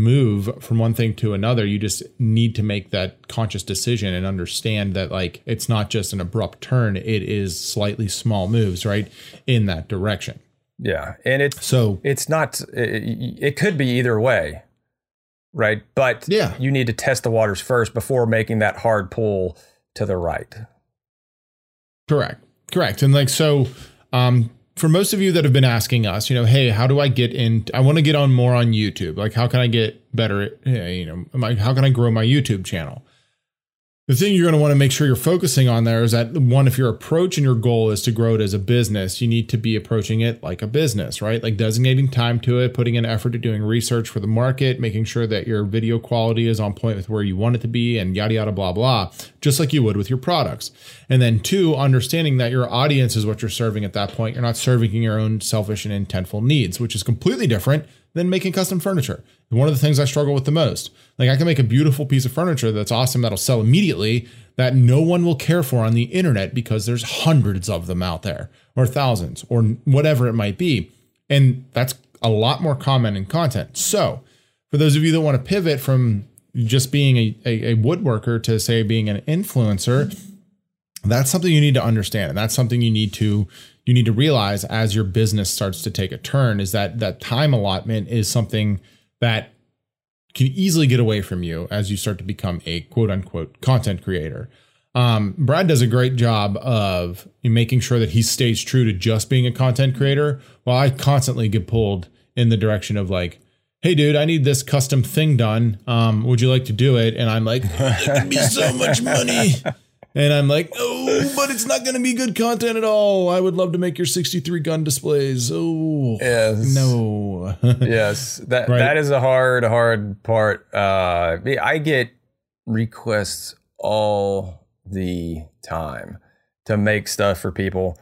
move from one thing to another. You just need to make that conscious decision and understand that like it's not just an abrupt turn; it is slightly small moves right in that direction. Yeah, and it's so it's not. It, it could be either way right? But yeah. you need to test the waters first before making that hard pull to the right. Correct. Correct. And like so um for most of you that have been asking us, you know, hey, how do I get in? I want to get on more on YouTube. Like, how can I get better? At, you know, how can I grow my YouTube channel? The thing you're going to want to make sure you're focusing on there is that one, if your approach and your goal is to grow it as a business, you need to be approaching it like a business, right? Like designating time to it, putting in effort to doing research for the market, making sure that your video quality is on point with where you want it to be, and yada, yada, blah, blah, just like you would with your products. And then two, understanding that your audience is what you're serving at that point. You're not serving your own selfish and intentful needs, which is completely different than making custom furniture. One of the things I struggle with the most. Like I can make a beautiful piece of furniture that's awesome that'll sell immediately that no one will care for on the internet because there's hundreds of them out there or thousands or whatever it might be. And that's a lot more common in content. So, for those of you that want to pivot from just being a, a, a woodworker to say being an influencer, that's something you need to understand and that's something you need to you need to realize as your business starts to take a turn is that that time allotment is something that can easily get away from you as you start to become a quote unquote content creator. Um, Brad does a great job of making sure that he stays true to just being a content creator, while I constantly get pulled in the direction of like, "Hey, dude, I need this custom thing done. Um, would you like to do it?" And I'm like, "It could be so much money." And I'm like, oh, but it's not going to be good content at all. I would love to make your 63 gun displays. Oh, yes. no. yes, that right? that is a hard, hard part. Uh, I get requests all the time to make stuff for people,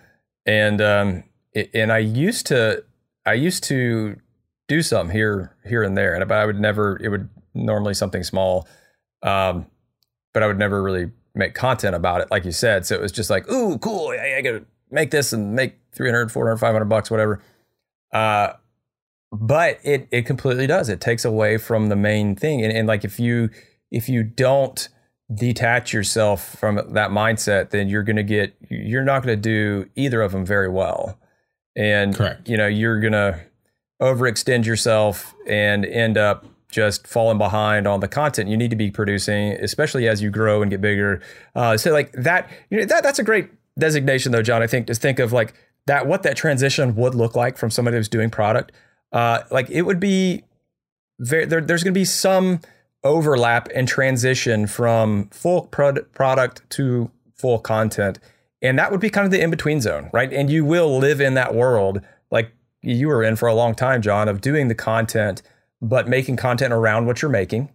and um, it, and I used to, I used to do something here, here and there, and but I would never. It would normally something small Um, but I would never really make content about it, like you said. So it was just like, ooh, cool. I, I gotta make this and make 300, 400, 500 bucks, whatever. Uh, but it, it completely does. It takes away from the main thing. And, and like, if you, if you don't detach yourself from that mindset, then you're going to get, you're not going to do either of them very well. And, Correct. you know, you're going to overextend yourself and end up just falling behind on the content you need to be producing, especially as you grow and get bigger. Uh, so like that, you know, that that's a great designation though, John. I think to think of like that, what that transition would look like from somebody who's doing product. Uh, like it would be very there, there's going to be some overlap and transition from full prod- product to full content, and that would be kind of the in between zone, right? And you will live in that world like you were in for a long time, John, of doing the content but making content around what you're making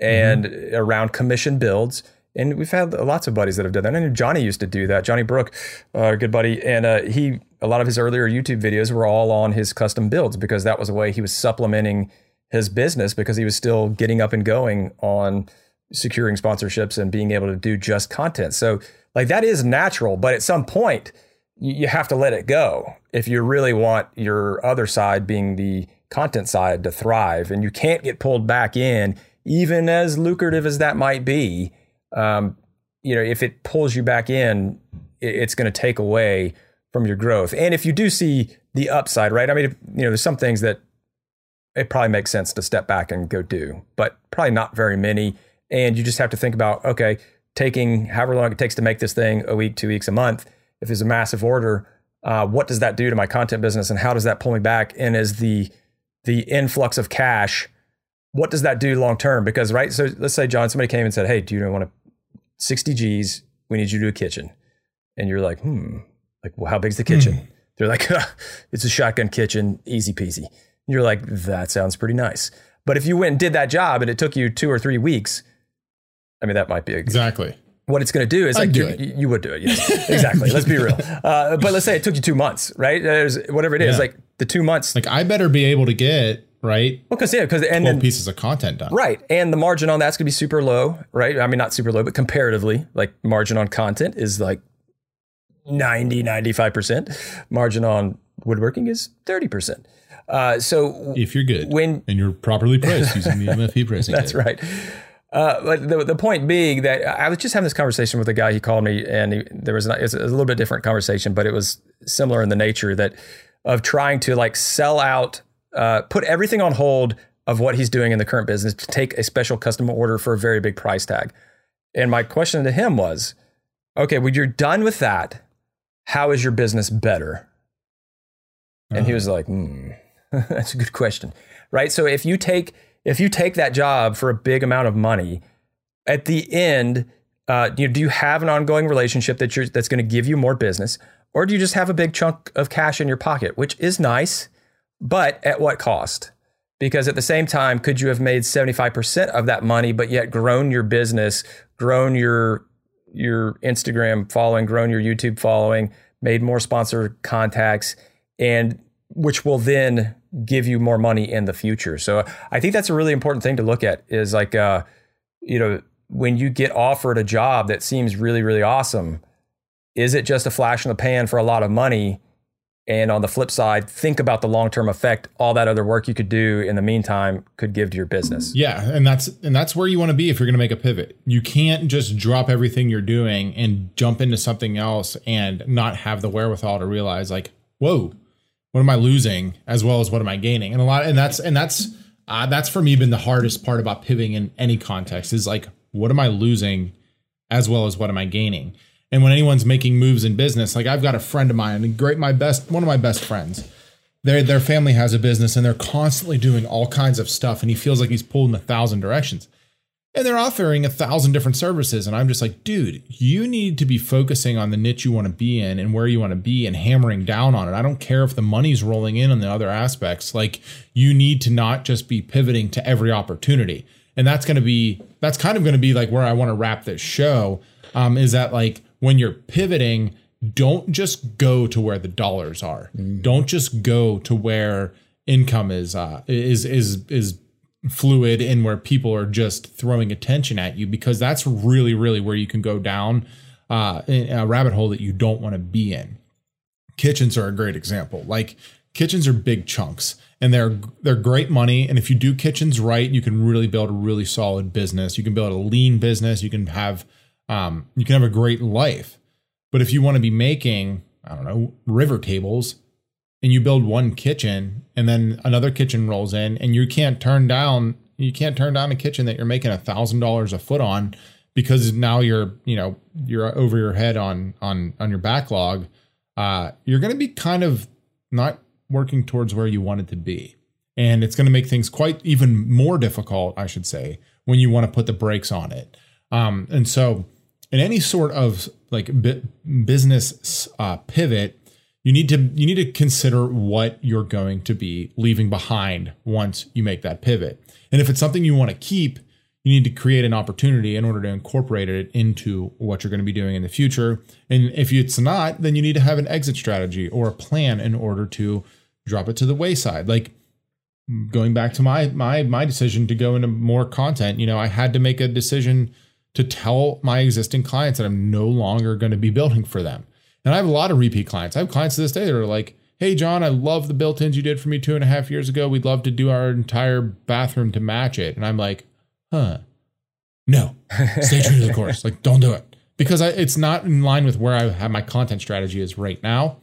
and mm-hmm. around commission builds. And we've had lots of buddies that have done that. I know Johnny used to do that. Johnny Brook, uh, good buddy, and uh, he a lot of his earlier YouTube videos were all on his custom builds because that was a way he was supplementing his business because he was still getting up and going on securing sponsorships and being able to do just content. So like that is natural, but at some point you have to let it go if you really want your other side being the content side to thrive. And you can't get pulled back in, even as lucrative as that might be. Um, you know, if it pulls you back in, it's going to take away from your growth. And if you do see the upside, right? I mean, you know, there's some things that it probably makes sense to step back and go do, but probably not very many. And you just have to think about, okay, taking however long it takes to make this thing a week, two weeks, a month. If there's a massive order, uh, what does that do to my content business and how does that pull me back? And is the the influx of cash, what does that do long term? Because right, so let's say John, somebody came and said, "Hey, do you want to 60 G's? We need you to do a kitchen," and you're like, "Hmm, like, well, how big's the kitchen?" Hmm. They're like, "It's a shotgun kitchen, easy peasy." You're like, "That sounds pretty nice." But if you went and did that job and it took you two or three weeks, I mean, that might be a, exactly what it's going to do is I'd like do you, it. you would do it. Yes, exactly. Let's be real. Uh, but let's say it took you two months, right? There's, whatever it is, Yeah. like the two months. like I better be able to get right Well, because yeah, because and 12 then pieces of content done. right, and the margin on that's going to be super low, right? I mean, not super low, but comparatively, like margin on content is like 90, 95 percent. Margin on woodworking is thirty percent. Uh, so If you're good when and you're properly priced using the MFP pricing. That's kit. right. Uh, but the, the point being that I was just having this conversation with a guy. He called me, and he, there was, not, it was a little bit different conversation, but it was similar in the nature that of trying to like sell out, uh, put everything on hold of what he's doing in the current business to take a special custom order for a very big price tag. And my question to him was, okay, when you're done with that, how is your business better? And he Uh-huh. was like, hmm, that's a good question. Right. So if you take if you take that job for a big amount of money, at the end, uh, you do you have an ongoing relationship that you're that's going to give you more business, or do you just have a big chunk of cash in your pocket, which is nice, but at what cost? Because at the same time, could you have made 75% of that money, but yet grown your business, grown your your Instagram following, grown your YouTube following, made more sponsor contacts, and which will then give you more money in the future. So I think that's a really important thing to look at is like, uh, you know, when you get offered a job that seems really, really awesome, is it just a flash in the pan for a lot of money? And on the flip side, think about the long term effect all that other work you could do in the meantime could give to your business. Yeah, and that's and that's where you want to be if you're going to make a pivot. You can't just drop everything you're doing and jump into something else and not have the wherewithal to realize like, whoa, what am I losing as well as what am I gaining? And a lot and that's and that's uh, that's for me been the hardest part about pivoting in any context is like, what am I losing as well as what am I gaining? And when anyone's making moves in business, like I've got a friend of mine, great my best one of my best friends. Their their family has a business and they're constantly doing all kinds of stuff and he feels like he's pulled in a thousand directions. And they're offering a thousand different services. And i'm just like dude you need to be focusing on the niche you want to be in and where you want to be and hammering down on it. I don't care if the money's rolling in on the other aspects. Like you need to not just be pivoting to every opportunity. And that's going to be that's kind of going to be like where i want to wrap this show um, is that like when you're pivoting don't just go to where the dollars are. Don't just go to where income is uh, is is is fluid and where people are just throwing attention at you because that's really really where you can go down uh, a rabbit hole that you don't want to be in. Kitchens are a great example. Like kitchens are big chunks and they're they're great money. And if you do kitchens right you can really build a really solid business. You can build a lean business. You can have um, you can have a great life but if you want to be making i don't know river tables and you build one kitchen and then another kitchen rolls in and you can't turn down you can't turn down a kitchen that you're making a thousand dollars a foot on because now you're you know you're over your head on on on your backlog uh you're going to be kind of not working towards where you want it to be. And it's going to make things quite even more difficult i should say when you want to put the brakes on it. Um and so in any sort of like business uh, pivot you need to you need to consider what you're going to be leaving behind once you make that pivot. And if it's something you want to keep, you need to create an opportunity in order to incorporate it into what you're going to be doing in the future. And if it's not, then you need to have an exit strategy or a plan in order to drop it to the wayside. Like going back to my my my decision to go into more content, you know, I had to make a decision to tell my existing clients that I'm no longer going to be building for them. And I have a lot of repeat clients. I have clients to this day that are like, hey, John, I love the built ins you did for me two and a half years ago. We'd love to do our entire bathroom to match it. And I'm like, huh, no, stay true to the course. Like, don't do it because I, it's not in line with where I have my content strategy is right now.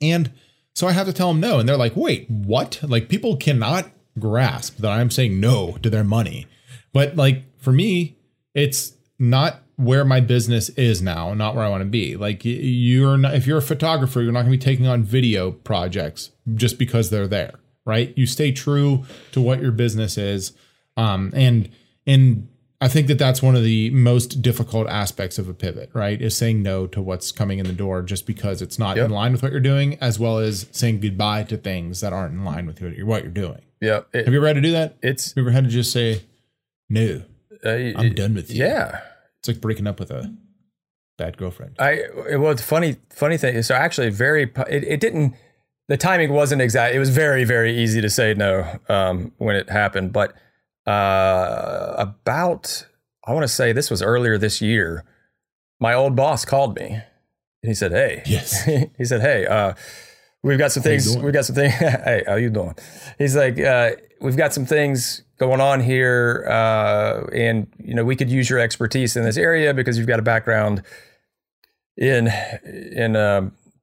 And so I have to tell them no. And they're like, wait, what? Like, people cannot grasp that I'm saying no to their money. But like, for me, it's not where my business is now, not where I want to be. Like you're not, if you're a photographer, you're not going to be taking on video projects just because they're there, right? You stay true to what your business is, um, and and I think that that's one of the most difficult aspects of a pivot, right? Is saying no to what's coming in the door just because it's not yep. in line with what you're doing, as well as saying goodbye to things that aren't in line with what you're doing. Yeah. Have you ever had to do that? It's. Have you ever had to just say, no, uh, I'm done with you? Yeah. It's like breaking up with a bad girlfriend. I well, it's funny. Funny thing is, so actually, very it, it didn't. The timing wasn't exact. It was very very easy to say no um, when it happened, but uh, about I want to say this was earlier this year. My old boss called me and he said, "Hey, yes," he said, "Hey, uh, we've got some things. We've got some things. hey, how you doing?" He's like, uh, "We've got some things going on here, uh, and you know we could use your expertise in this area because you've got a background in in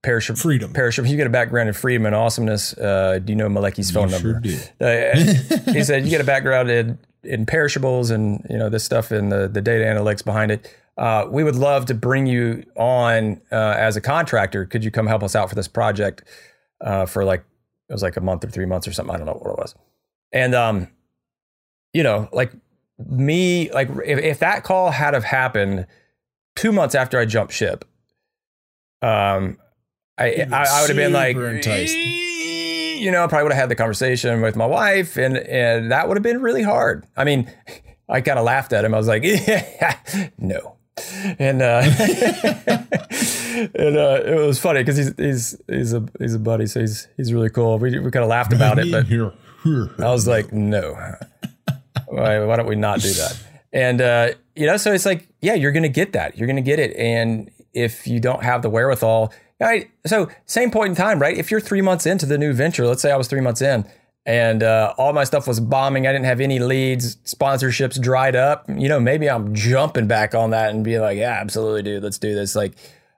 perishable freedom. Perishable. You get a background in freedom and awesomeness. Uh, do you know Malecki's phone you number? Sure uh, he said you get a background in in perishables and you know this stuff and the the data analytics behind it. Uh, we would love to bring you on uh, as a contractor. Could you come help us out for this project uh, for like it was like a month or three months or something? I don't know what it was. And um, you know, like me, like if, if that call had have happened two months after I jumped ship, um, I I, I would have been like, enticed. you know, I probably would have had the conversation with my wife, and and that would have been really hard. I mean, I kind of laughed at him. I was like, yeah, no, and uh, and uh, it was funny because he's he's he's a he's a buddy, so he's he's really cool. We we kind of laughed about it, but I was like, no, why, why don't we not do that? And uh, you know, so it's like, yeah, you're to get that. You're to get it. And if you don't have the wherewithal, right? So same point in time, right? If you're three months into the new venture, let's say I was three months in, and uh, all my stuff was bombing. I didn't have any leads. Sponsorships dried up. You know, maybe I'm jumping back on that and being like, yeah, absolutely, dude, let's do this. Like,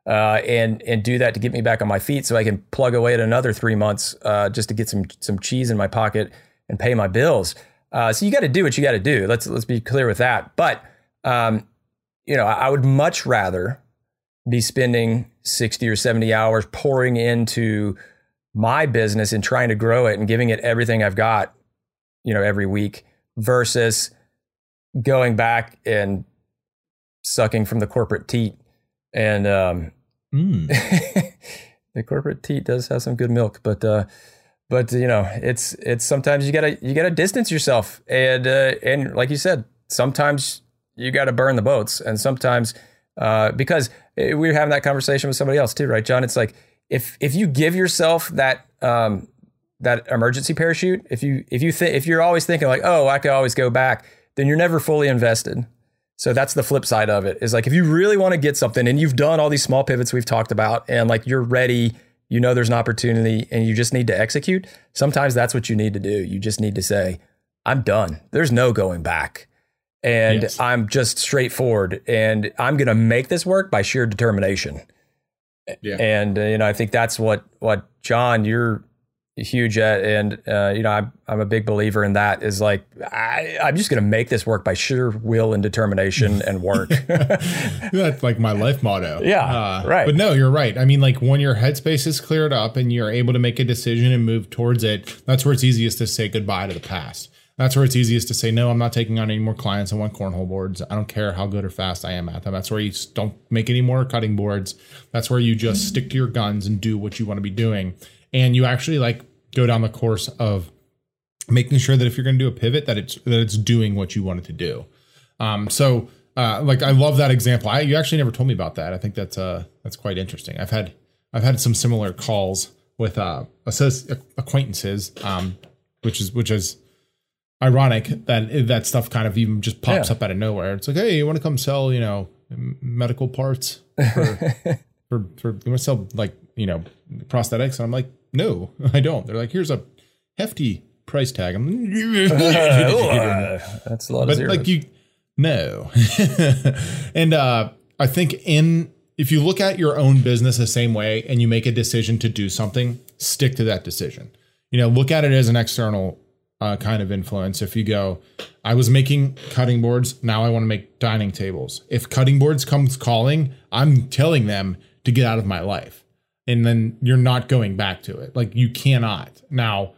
uh, and and do that to get me back on my feet, so I can plug away at another three months uh, just to get some some cheese in my pocket and pay my bills. Uh, so you got to do what you got to do. Let's let's be clear with that. But um, you know, I, I would much rather be spending sixty or seventy hours pouring into my business and trying to grow it and giving it everything I've got, you know, every week versus going back and sucking from the corporate teat. And um, mm. the corporate teat does have some good milk, but uh, but you know, it's it's sometimes you gotta you gotta distance yourself, and uh, and like you said, sometimes you gotta burn the boats, and sometimes uh, because we were having that conversation with somebody else too, right, John? It's like if if you give yourself that um, that emergency parachute. If you if you think if you're always thinking like, oh, I could always go back, then you're never fully invested. So that's the flip side of it. Is like if you really want to get something and you've done all these small pivots we've talked about and like you're ready, you know there's an opportunity and you just need to execute. Sometimes that's what you need to do. You just need to say, I'm done. There's no going back. And Yes. I'm just straightforward and I'm going to make this work by sheer determination. Yeah. And uh, you know, I think that's what what John you're huge at, and uh, you know, I'm I'm a big believer in that. Is like I I'm just going to make this work by sheer will and determination and work. That's like my life motto. Yeah, right. But no, you're right. I mean, like when your headspace is cleared up and you're able to make a decision and move towards it, that's where it's easiest to say goodbye to the past. That's where it's easiest to say, no, I'm not taking on any more clients. I want cornhole boards. I don't care how good or fast I am at them. That's where you don't make any more cutting boards. That's where you just stick to your guns and do what you want to be doing. And you actually like go down the course of making sure that if you're going to do a pivot, that it's that it's doing what you want it to do. Um, so uh, like I love that example. I you actually never told me about that. I think that's uh that's quite interesting. I've had I've had some similar calls with uh acquaintances, um, which is which is ironic that that stuff kind of even just pops Yeah. up out of nowhere. It's like, hey, you want to come sell, you know, medical parts for for, for you want to sell like you know prosthetics? And I'm like, no, I don't. They're like, here's a hefty price tag. I'm like, That's a lot of but zeros. like you no and uh i think in if you look at your own business the same way and you make a decision to do something stick to that decision you know look at it as an external uh, kind of influence. If you go i was making cutting boards now i want to make dining tables. If cutting boards comes calling i'm telling them to get out of my life and then you're not going back to it. Like you cannot. Now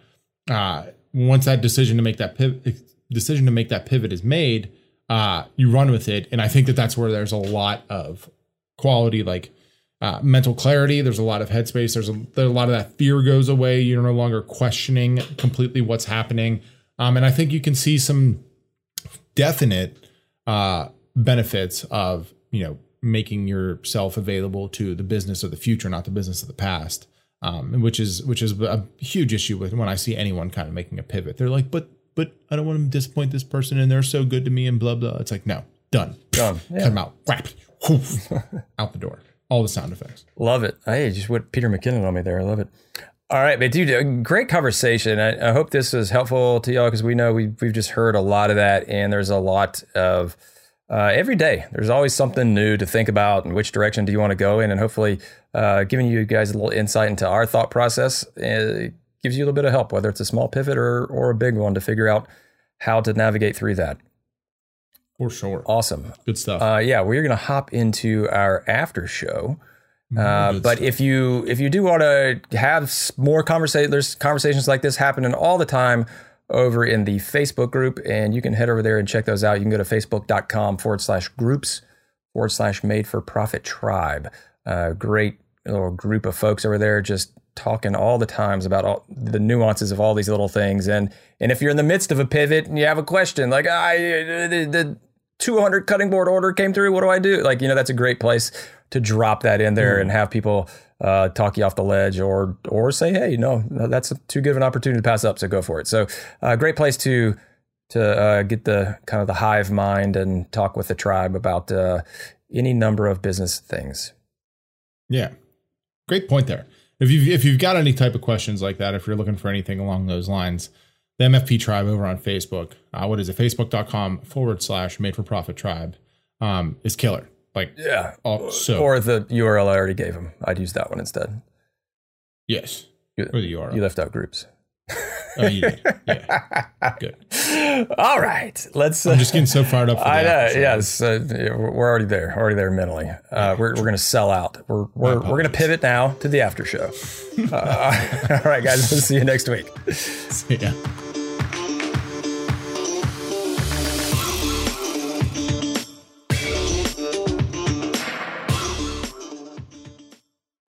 uh, once that decision to make that pivot, decision to make that pivot is made, uh, you run with it, and I think that that's where there's a lot of quality, like uh, mental clarity. There's a lot of headspace. There's a, there, a lot of that fear goes away. You're no longer questioning completely what's happening, um, and I think you can see some definite uh, benefits of you know making yourself available to the business of the future, not the business of the past. Um, which is which is a huge issue with when I see anyone kind of making a pivot. They're like, but but I don't want to disappoint this person, and they're so good to me, and blah blah. It's like, no, done, Done. cut them out, whap, out the door. All the sound effects. Love it. Hey, just what Peter McKinnon on me there. I love it. All right, but dude, great conversation. I, I hope this was helpful to y'all because we know we, we've just heard a lot of that, and there's a lot of uh, every day. There's always something new to think about, and which direction do you want to go in, and hopefully, uh, giving you guys a little insight into our thought process uh, gives you a little bit of help, whether it's a small pivot or or a big one, to figure out how to navigate through that. For sure. Awesome. Good stuff. Uh, yeah, we're gonna hop into our after show. Uh, but stuff. if you if you do want to have more conversation, there's conversations like this happening all the time over in the Facebook group, and you can head over there and check those out. You can go to facebook.com forward slash groups forward slash made for profit tribe. Uh, great little group of folks over there just talking all the times about all the nuances of all these little things. And and if you're in the midst of a pivot and you have a question like I the, the 200 cutting board order came through, what do I do? Like you know that's a great place to drop that in there and have people uh, talk you off the ledge or or say hey no, no that's too good of an opportunity to pass up so go for it. So uh, great place to to uh, get the kind of the hive mind and talk with the tribe about uh, any number of business things. Yeah, great point there. If you've if you've got any type of questions like that, if you're looking for anything along those lines, the MFP Tribe over on Facebook, uh, what is it? Facebook.com forward slash Made for Profit Tribe um, is killer. Like, Yeah. oh, so Or the URL I already gave him. I'd use that one instead. yes, You- or the URL. You left out groups. Oh, you did. Yeah, good. All right, let's. Uh, I'm just getting so fired up. For I know. Yes, uh, yeah, we're we're already there. Already there mentally. Uh, we're we're going to sell out. We're we're, we're going to pivot now to the after show. Uh, all right, guys. We'll see you next week. yeah.